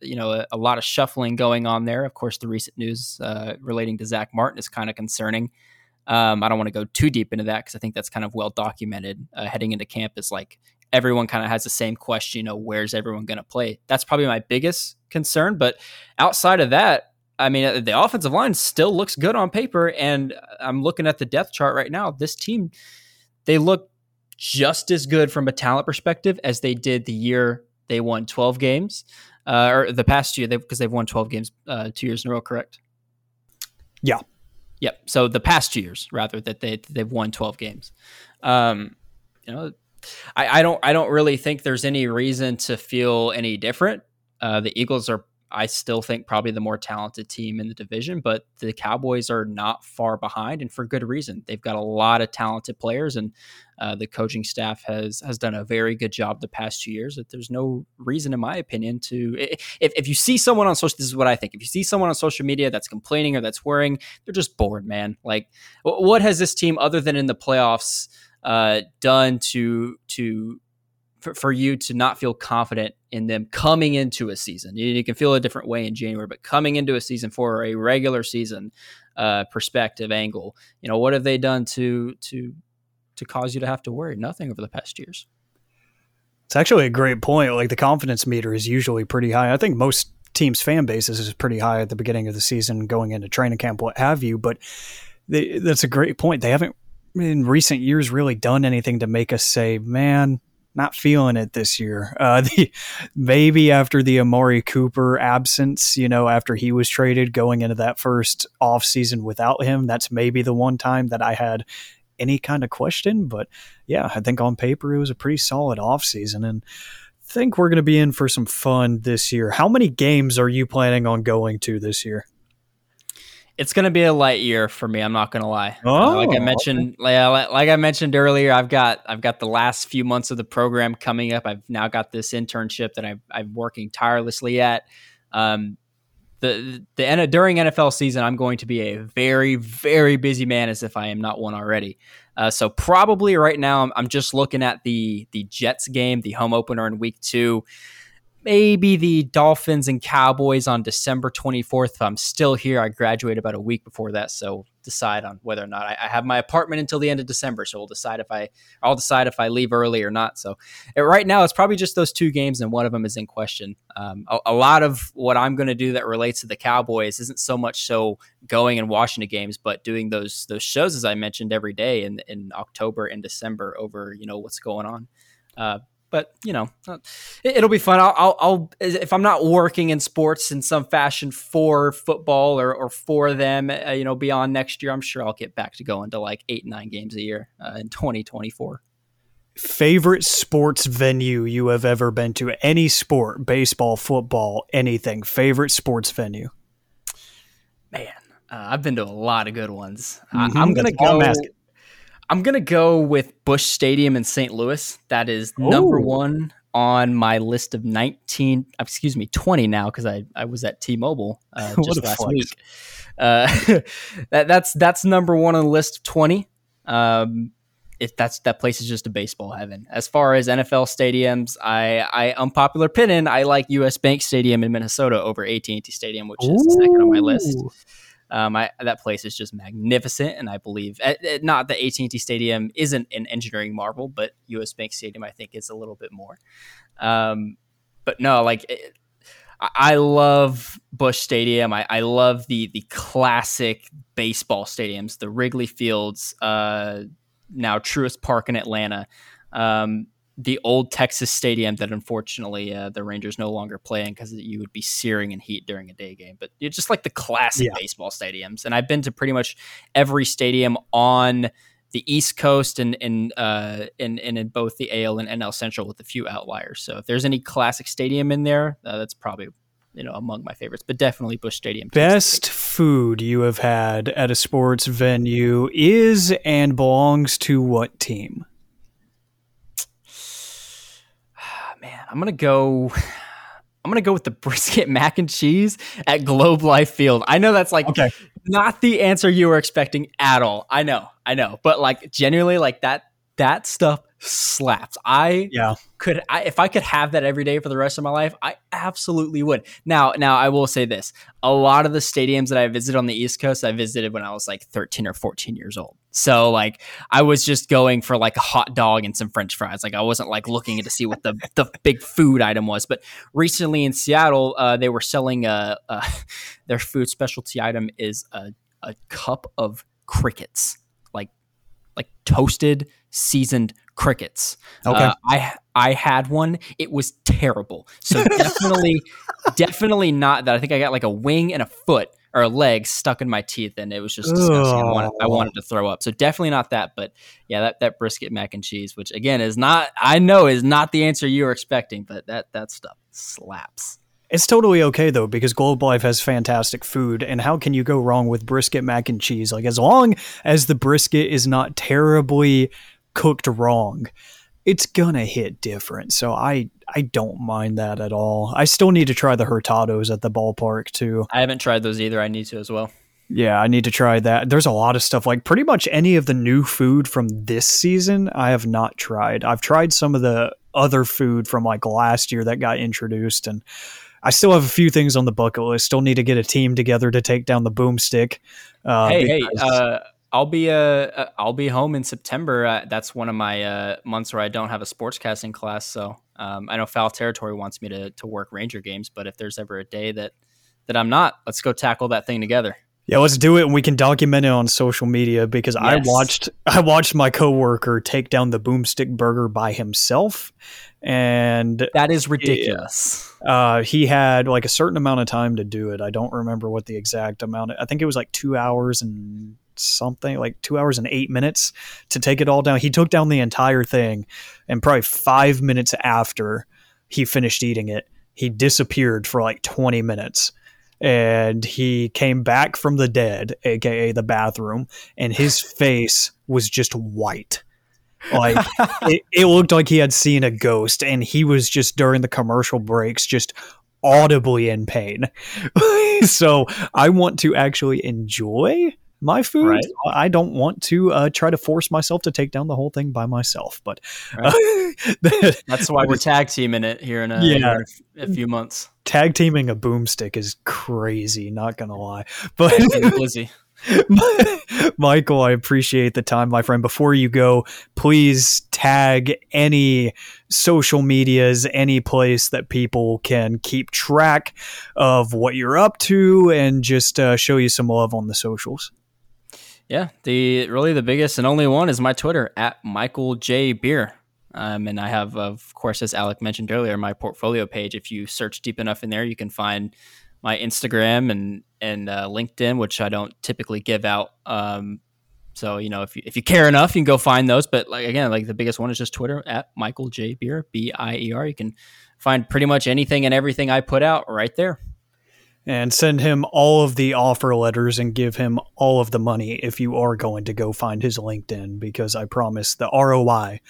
a you know a, a, lot of shuffling going on there. Of course, the recent news uh, relating to Zack Martin is kind of concerning. Um, I don't want to go too deep into that because I think that's kind of well documented uh, heading into camp. Is like everyone kind of has the same question, you know, where's everyone going to play? That's probably my biggest concern. But outside of that, I mean, uh, the offensive line still looks good on paper, and I'm looking at the depth chart right now. This team, they look just as good from a talent perspective as they did the year they won 12 games, uh, or the past year, because they, have won 12 games uh, two years in a row, correct? Yeah, Yep. So the past years, rather, that they they've won twelve games. Um, you know, I, I don't I don't really think there's any reason to feel any different. Uh, the Eagles are I still think probably the more talented team in the division, but the Cowboys are not far behind, and for good reason. They've got a lot of talented players, and uh, the coaching staff has has done a very good job the past two years. That there's no reason, in my opinion, to if if you see someone on social, this is what I think. If you see someone on social media that's complaining or that's worrying, they're just bored, man. Like, what has this team other than in the playoffs uh, done to to for, for you to not feel confident in them coming into a season. You, you, can feel a different way in January, but coming into a season for a regular season uh, perspective angle, you know, what have they done to to to cause you to have to worry? Nothing over the past years. It's actually a great point. Like the confidence meter is usually pretty high. I think most teams' fan bases is pretty high at the beginning of the season, going into training camp, what have you. But they, that's a great point. They haven't in recent years really done anything to make us say, "Man, not feeling it this year. Uh, the, maybe after the Amari Cooper absence, you know, after he was traded going into that first off season without him, that's maybe the one time that I had any kind of question. But yeah, I think on paper it was a pretty solid off season and think we're going to be in for some fun this year. How many games are you planning on going to this year? It's going to be a light year for me. I'm not going to lie. Oh, like I mentioned, okay. like, like I mentioned earlier, I've got I've got the last few months of the program coming up. I've now got this internship that I've, I'm working tirelessly at. Um, the the during NFL season, I'm going to be a very very busy man, as if I am not one already. Uh, so probably right now, I'm, I'm just looking at the the Jets game, the home opener in Week Two maybe the Dolphins and Cowboys on December 24th. If I'm still here, I graduate about a week before that, so decide on whether or not I, I, have my apartment until the end of December. So we'll decide if I I'll decide if I leave early or not. So it, right now it's probably just those two games, and one of them is in question. Um, a, a, lot of what I'm going to do that relates to the Cowboys isn't so much so going and watching the games, but doing those those shows as I mentioned every day in in October and December over you know what's going on. Uh, but you know, it, will be fun. I'll, I'll, I'll, if I'm not working in sports in some fashion for football or, or for them, uh, you know, beyond next year, I'm sure I'll get back to going to like eight, nine games a year uh, in 2024. Favorite sports venue you have ever been to? Any sport, baseball, football, anything. Favorite sports venue? Man, uh, I've been to a lot of good ones. Mm-hmm, I, am gonna go. I'm gonna go with Busch Stadium in St. Louis. That is Ooh. number one on my list of 19. Excuse me, 20 now because I, I was at T-Mobile uh, just last flex. week. Uh, that, that's that's number one on the list of 20. Um, if that's that place is just a baseball heaven. As far as NFL stadiums, I, I unpopular opinion, I like U.S. Bank Stadium in Minnesota over AT&T Stadium, which is Ooh. second on my list. Um, I, that place is just magnificent, and I believe uh, uh not the AT and T Stadium isn't an engineering marvel, but US Bank Stadium I think is a little bit more. Um, but no, like it, I love Busch Stadium. I, I, love the the classic baseball stadiums, the Wrigley Fields, uh, now Truist Park in Atlanta. Um, the old Texas Stadium that unfortunately uh, the Rangers no longer play in because you would be searing in heat during a day game. But it's just like the classic yeah. baseball stadiums, and I've been to pretty much every stadium on the East Coast and in uh, in, both the AL and NL Central with a few outliers. So if there's any classic stadium in there, uh, that's probably you know among my favorites, but definitely Busch Stadium. Best food you have had at a sports venue is and belongs to what team? I'm gonna go. I'm gonna go with the brisket mac and cheese at Globe Life Field. I know that's like okay. not the answer you were expecting at all. I know, I know, but like genuinely, like that that stuff slaps. I yeah could I, if I could have that every day for the rest of my life, I absolutely would. Now, now I will say this: a lot of the stadiums that I visited on the East Coast, I visited when I was like 13 or 14 years old. So like I was just going for like a hot dog and some French fries. Like I wasn't like looking to see what the the big food item was. But recently in Seattle, uh, they were selling a, a their food specialty item is a a cup of crickets, like like toasted seasoned crickets. Okay. Uh, I I had one. It was terrible. So definitely, definitely not that. I think I got like a wing and a foot or a leg stuck in my teeth, and it was just disgusting. I wanted, I wanted to throw up. So definitely not that. But yeah, that that brisket mac and cheese, which again is not, I know is not the answer you were expecting, but that that stuff slaps. It's totally okay though because Globe Life has fantastic food, and how can you go wrong with brisket mac and cheese? Like as long as the brisket is not terribly cooked wrong, it's gonna hit different. So I I don't mind that at all. I still need to try the hurtados at the ballpark too. I haven't tried those either. I need to as well. Yeah, I need to try that. There's a lot of stuff like pretty much any of the new food from this season I have not tried. I've tried some of the other food from like last year that got introduced and I still have a few things on the bucket list. Still need to get a team together to take down the boomstick. Uh, hey, hey, uh, I'll be uh, uh, I'll be home in September. Uh, that's one of my uh, months where I don't have a sportscasting class. So um, I know Foul Territory wants me to to work Ranger games, but if there's ever a day that that I'm not, let's go tackle that thing together. Yeah, let's do it, and we can document it on social media because yes. I watched I watched my coworker take down the boomstick burger by himself, and that is ridiculous. Uh, he had like a certain amount of time to do it. I don't remember what the exact amount. I think it was like two hours and something, like two hours and eight minutes to take it all down. He took down the entire thing, and probably five minutes after he finished eating it, he disappeared for like twenty minutes and he came back from the dead, aka the bathroom, and his face was just white. Like it, it looked like he had seen a ghost, and he was just during the commercial breaks, just audibly in pain. so I want to actually enjoy my food. Right. I don't want to uh, try to force myself to take down the whole thing by myself. But right. uh, that's why we're tag teaming it here in a, yeah. a few months. Tag teaming a boomstick is crazy. Not gonna lie, but busy. Michael, I appreciate the time, my friend. Before you go, please tag any social medias, any place that people can keep track of what you're up to and just uh, show you some love on the socials. Yeah, the really the biggest and only one is my Twitter at Michael J Bier. Um, and I have, of course, as Alec mentioned earlier, my portfolio page. If you search deep enough in there, you can find my Instagram and and uh, LinkedIn, which I don't typically give out. Um, so you know, if you, if you care enough, you can go find those. But like again, like the biggest one is just Twitter at Michael J Bier B I E R. You can find pretty much anything and everything I put out right there and send him all of the offer letters and give him all of the money if you are going to go find his LinkedIn because I promise the ROI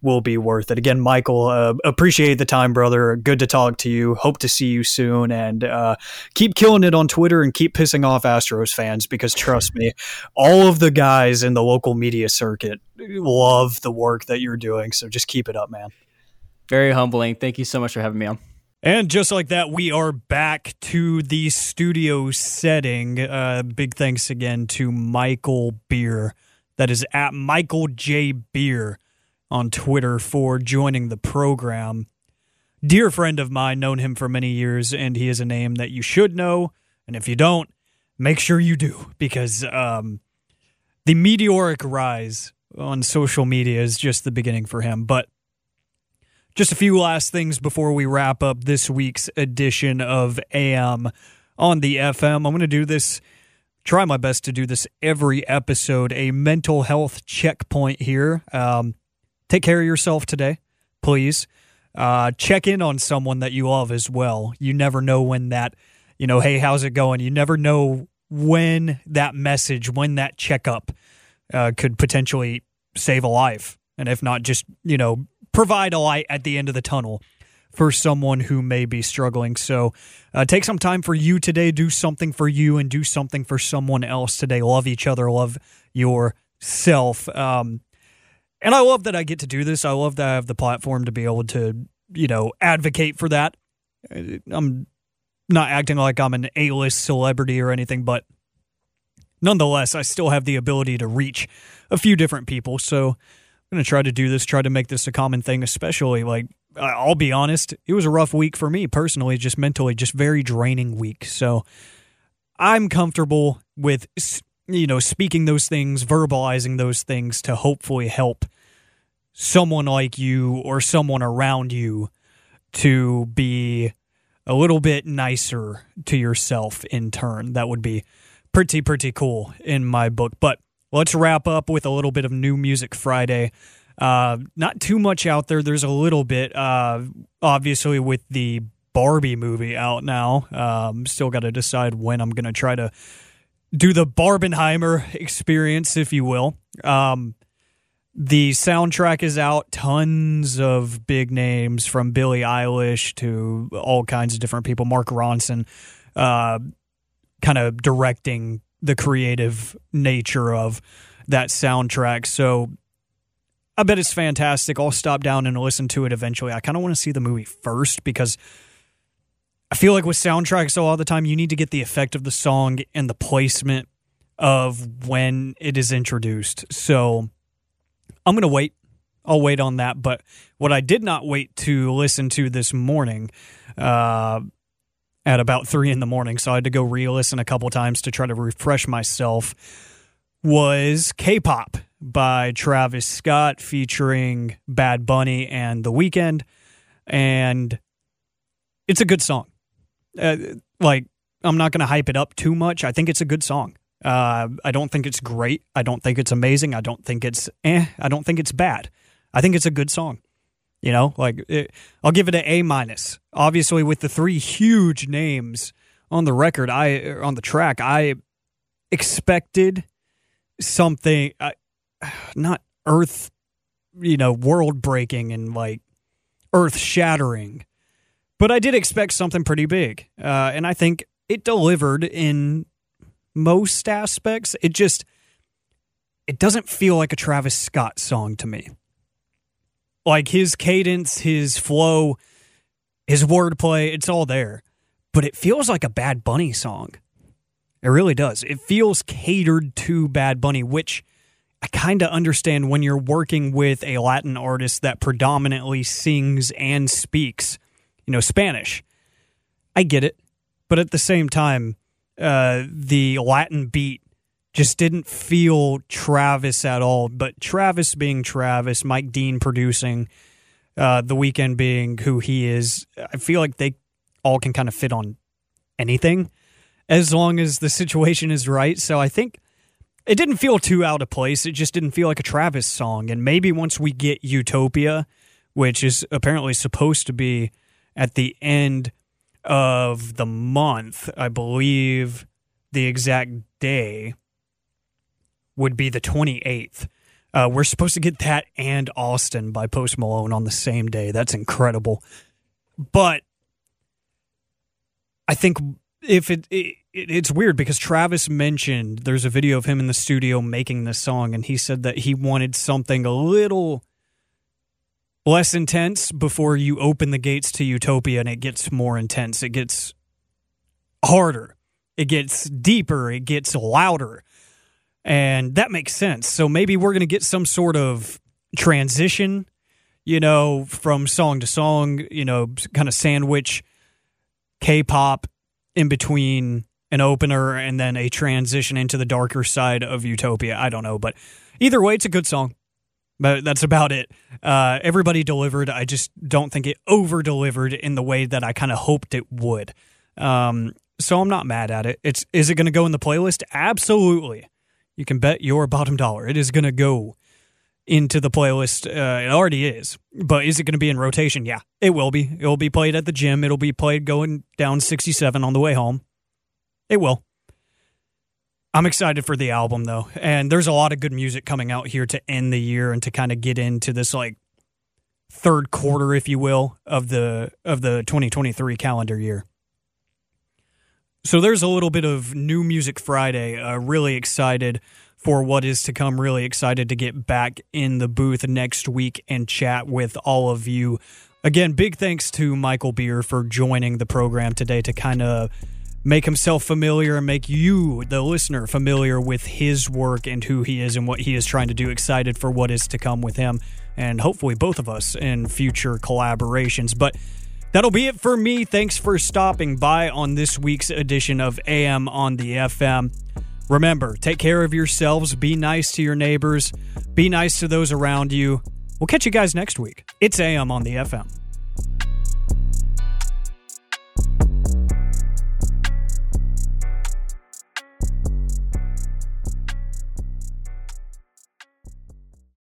will be worth it. Again, Michael, uh, appreciate the time, brother. Good to talk to you. Hope to see you soon and uh, keep killing it on Twitter and keep pissing off Astros fans because trust me, all of the guys in the local media circuit love the work that you're doing. So just keep it up, man. Very humbling. Thank you so much for having me on. And just like that, we are back to the studio setting. Uh, big thanks again to Michael Bier. That is at Michael J. Bier on Twitter for joining the program. Dear friend of mine, known him for many years, and he is a name that you should know. And if you don't, make sure you do, because um, the meteoric rise on social media is just the beginning for him. But just a few last things before we wrap up this week's edition of AM on the FM. I'm going to do this, try my best to do this every episode, a mental health checkpoint here. Um, take care of yourself today, please. Uh, check in on someone that you love as well. You never know when that, you know, hey, how's it going? You never know when that message, when that checkup uh, could potentially save a life. And if not, just, you know, provide a light at the end of the tunnel for someone who may be struggling. So uh, take some time for you today. Do something for you and do something for someone else today. Love each other. Love yourself. Um, and I love that I get to do this. I love that I have the platform to be able to, you know, advocate for that. Uh, I'm not acting like I'm an A list celebrity or anything, but nonetheless, I still have the ability to reach a few different people. So going to try to do this, try to make this a common thing, especially like I'll be honest, it was a rough week for me personally, just mentally, just very draining week. So I'm comfortable with, you know, speaking those things, verbalizing those things to hopefully help someone like you or someone around you to be a little bit nicer to yourself in turn. That would be pretty, pretty cool in my book. But let's wrap up with a little bit of New Music Friday. Uh, not too much out there. There's a little bit, uh, obviously, with the Barbie movie out now. Um, still got to decide when I'm going to try to do the Barbenheimer experience, if you will. Um, the soundtrack is out. Tons of big names from Billie Eilish to all kinds of different people. Mark Ronson, uh, kind of directing the creative nature of that soundtrack. So I bet it's fantastic. I'll stop down and listen to it eventually. I kind of want to see the movie first because I feel like with soundtracks all the time, you need to get the effect of the song and the placement of when it is introduced. So I'm going to wait. I'll wait on that. But what I did not wait to listen to this morning, uh, at about three in the morning, so I had to go re listen a couple times to try to refresh myself, was K pop by Travis Scott featuring Bad Bunny and The Weeknd. And it's a good song. Uh, like, I'm not going to hype it up too much. I think it's a good song. Uh, I don't think it's great. I don't think it's amazing. I don't think it's eh. I don't think it's bad. I think it's a good song. You know, like it, I'll give it an A minus. Obviously, with the three huge names on the record, I on the track, I expected something. Uh, not earth, you know, world breaking and like earth shattering. But I did expect something pretty big. Uh, and I think it delivered in most aspects. It just, it doesn't feel like a Travis Scott song to me. Like his cadence, his flow, his wordplay, it's all there. But it feels like a Bad Bunny song. It really does. It feels catered to Bad Bunny, which I kind of understand when you're working with a Latin artist that predominantly sings and speaks, you know, Spanish. I get it. But at the same time, uh, the Latin beat just didn't feel Travis at all. But Travis being Travis, Mike Dean producing, uh, The Weeknd being who he is, I feel like they all can kind of fit on anything as long as the situation is right. So I think it didn't feel too out of place. It just didn't feel like a Travis song. And maybe once we get Utopia, which is apparently supposed to be at the end of the month, I believe the exact day would be the 28th. Uh, we're supposed to get that and Austin by Post Malone on the same day. That's incredible. But I think if it, it, it's weird because Travis mentioned there's a video of him in the studio making this song, and he said that he wanted something a little less intense before you open the gates to Utopia, and it gets more intense. It gets harder. It gets deeper. It gets louder. And that makes sense. So maybe we're going to get some sort of transition, you know, from song to song, you know, kind of sandwich K pop in between an opener and then a transition into the darker side of Utopia. I don't know, but either way, it's a good song. But that's about it. Uh, everybody delivered. I just don't think it over delivered in the way that I kind of hoped it would. Um, so I'm not mad at it. It's is it going to go in the playlist? Absolutely. You can bet your bottom dollar it is going to go into the playlist. Uh, it already is, but is it going to be in rotation? Yeah, it will be. It will be played at the gym. It'll be played going down 67 on the way home. It will. I'm excited for the album though, and there's a lot of good music coming out here to end the year and to kind of get into this like third quarter, if you will, of the of the 2023 calendar year. So there's a little bit of new music Friday. Uh, really excited for what is to come. Really excited to get back in the booth next week and chat with all of you. Again, big thanks to Michael Bier for joining the program today to kind of make himself familiar and make you, the listener, familiar with his work and who he is and what he is trying to do. Excited for what is to come with him and hopefully both of us in future collaborations. But that'll be it for me. Thanks for stopping by on this week's edition of AM on the FM. Remember, take care of yourselves, be nice to your neighbors, be nice to those around you. We'll catch you guys next week. It's AM on the FM.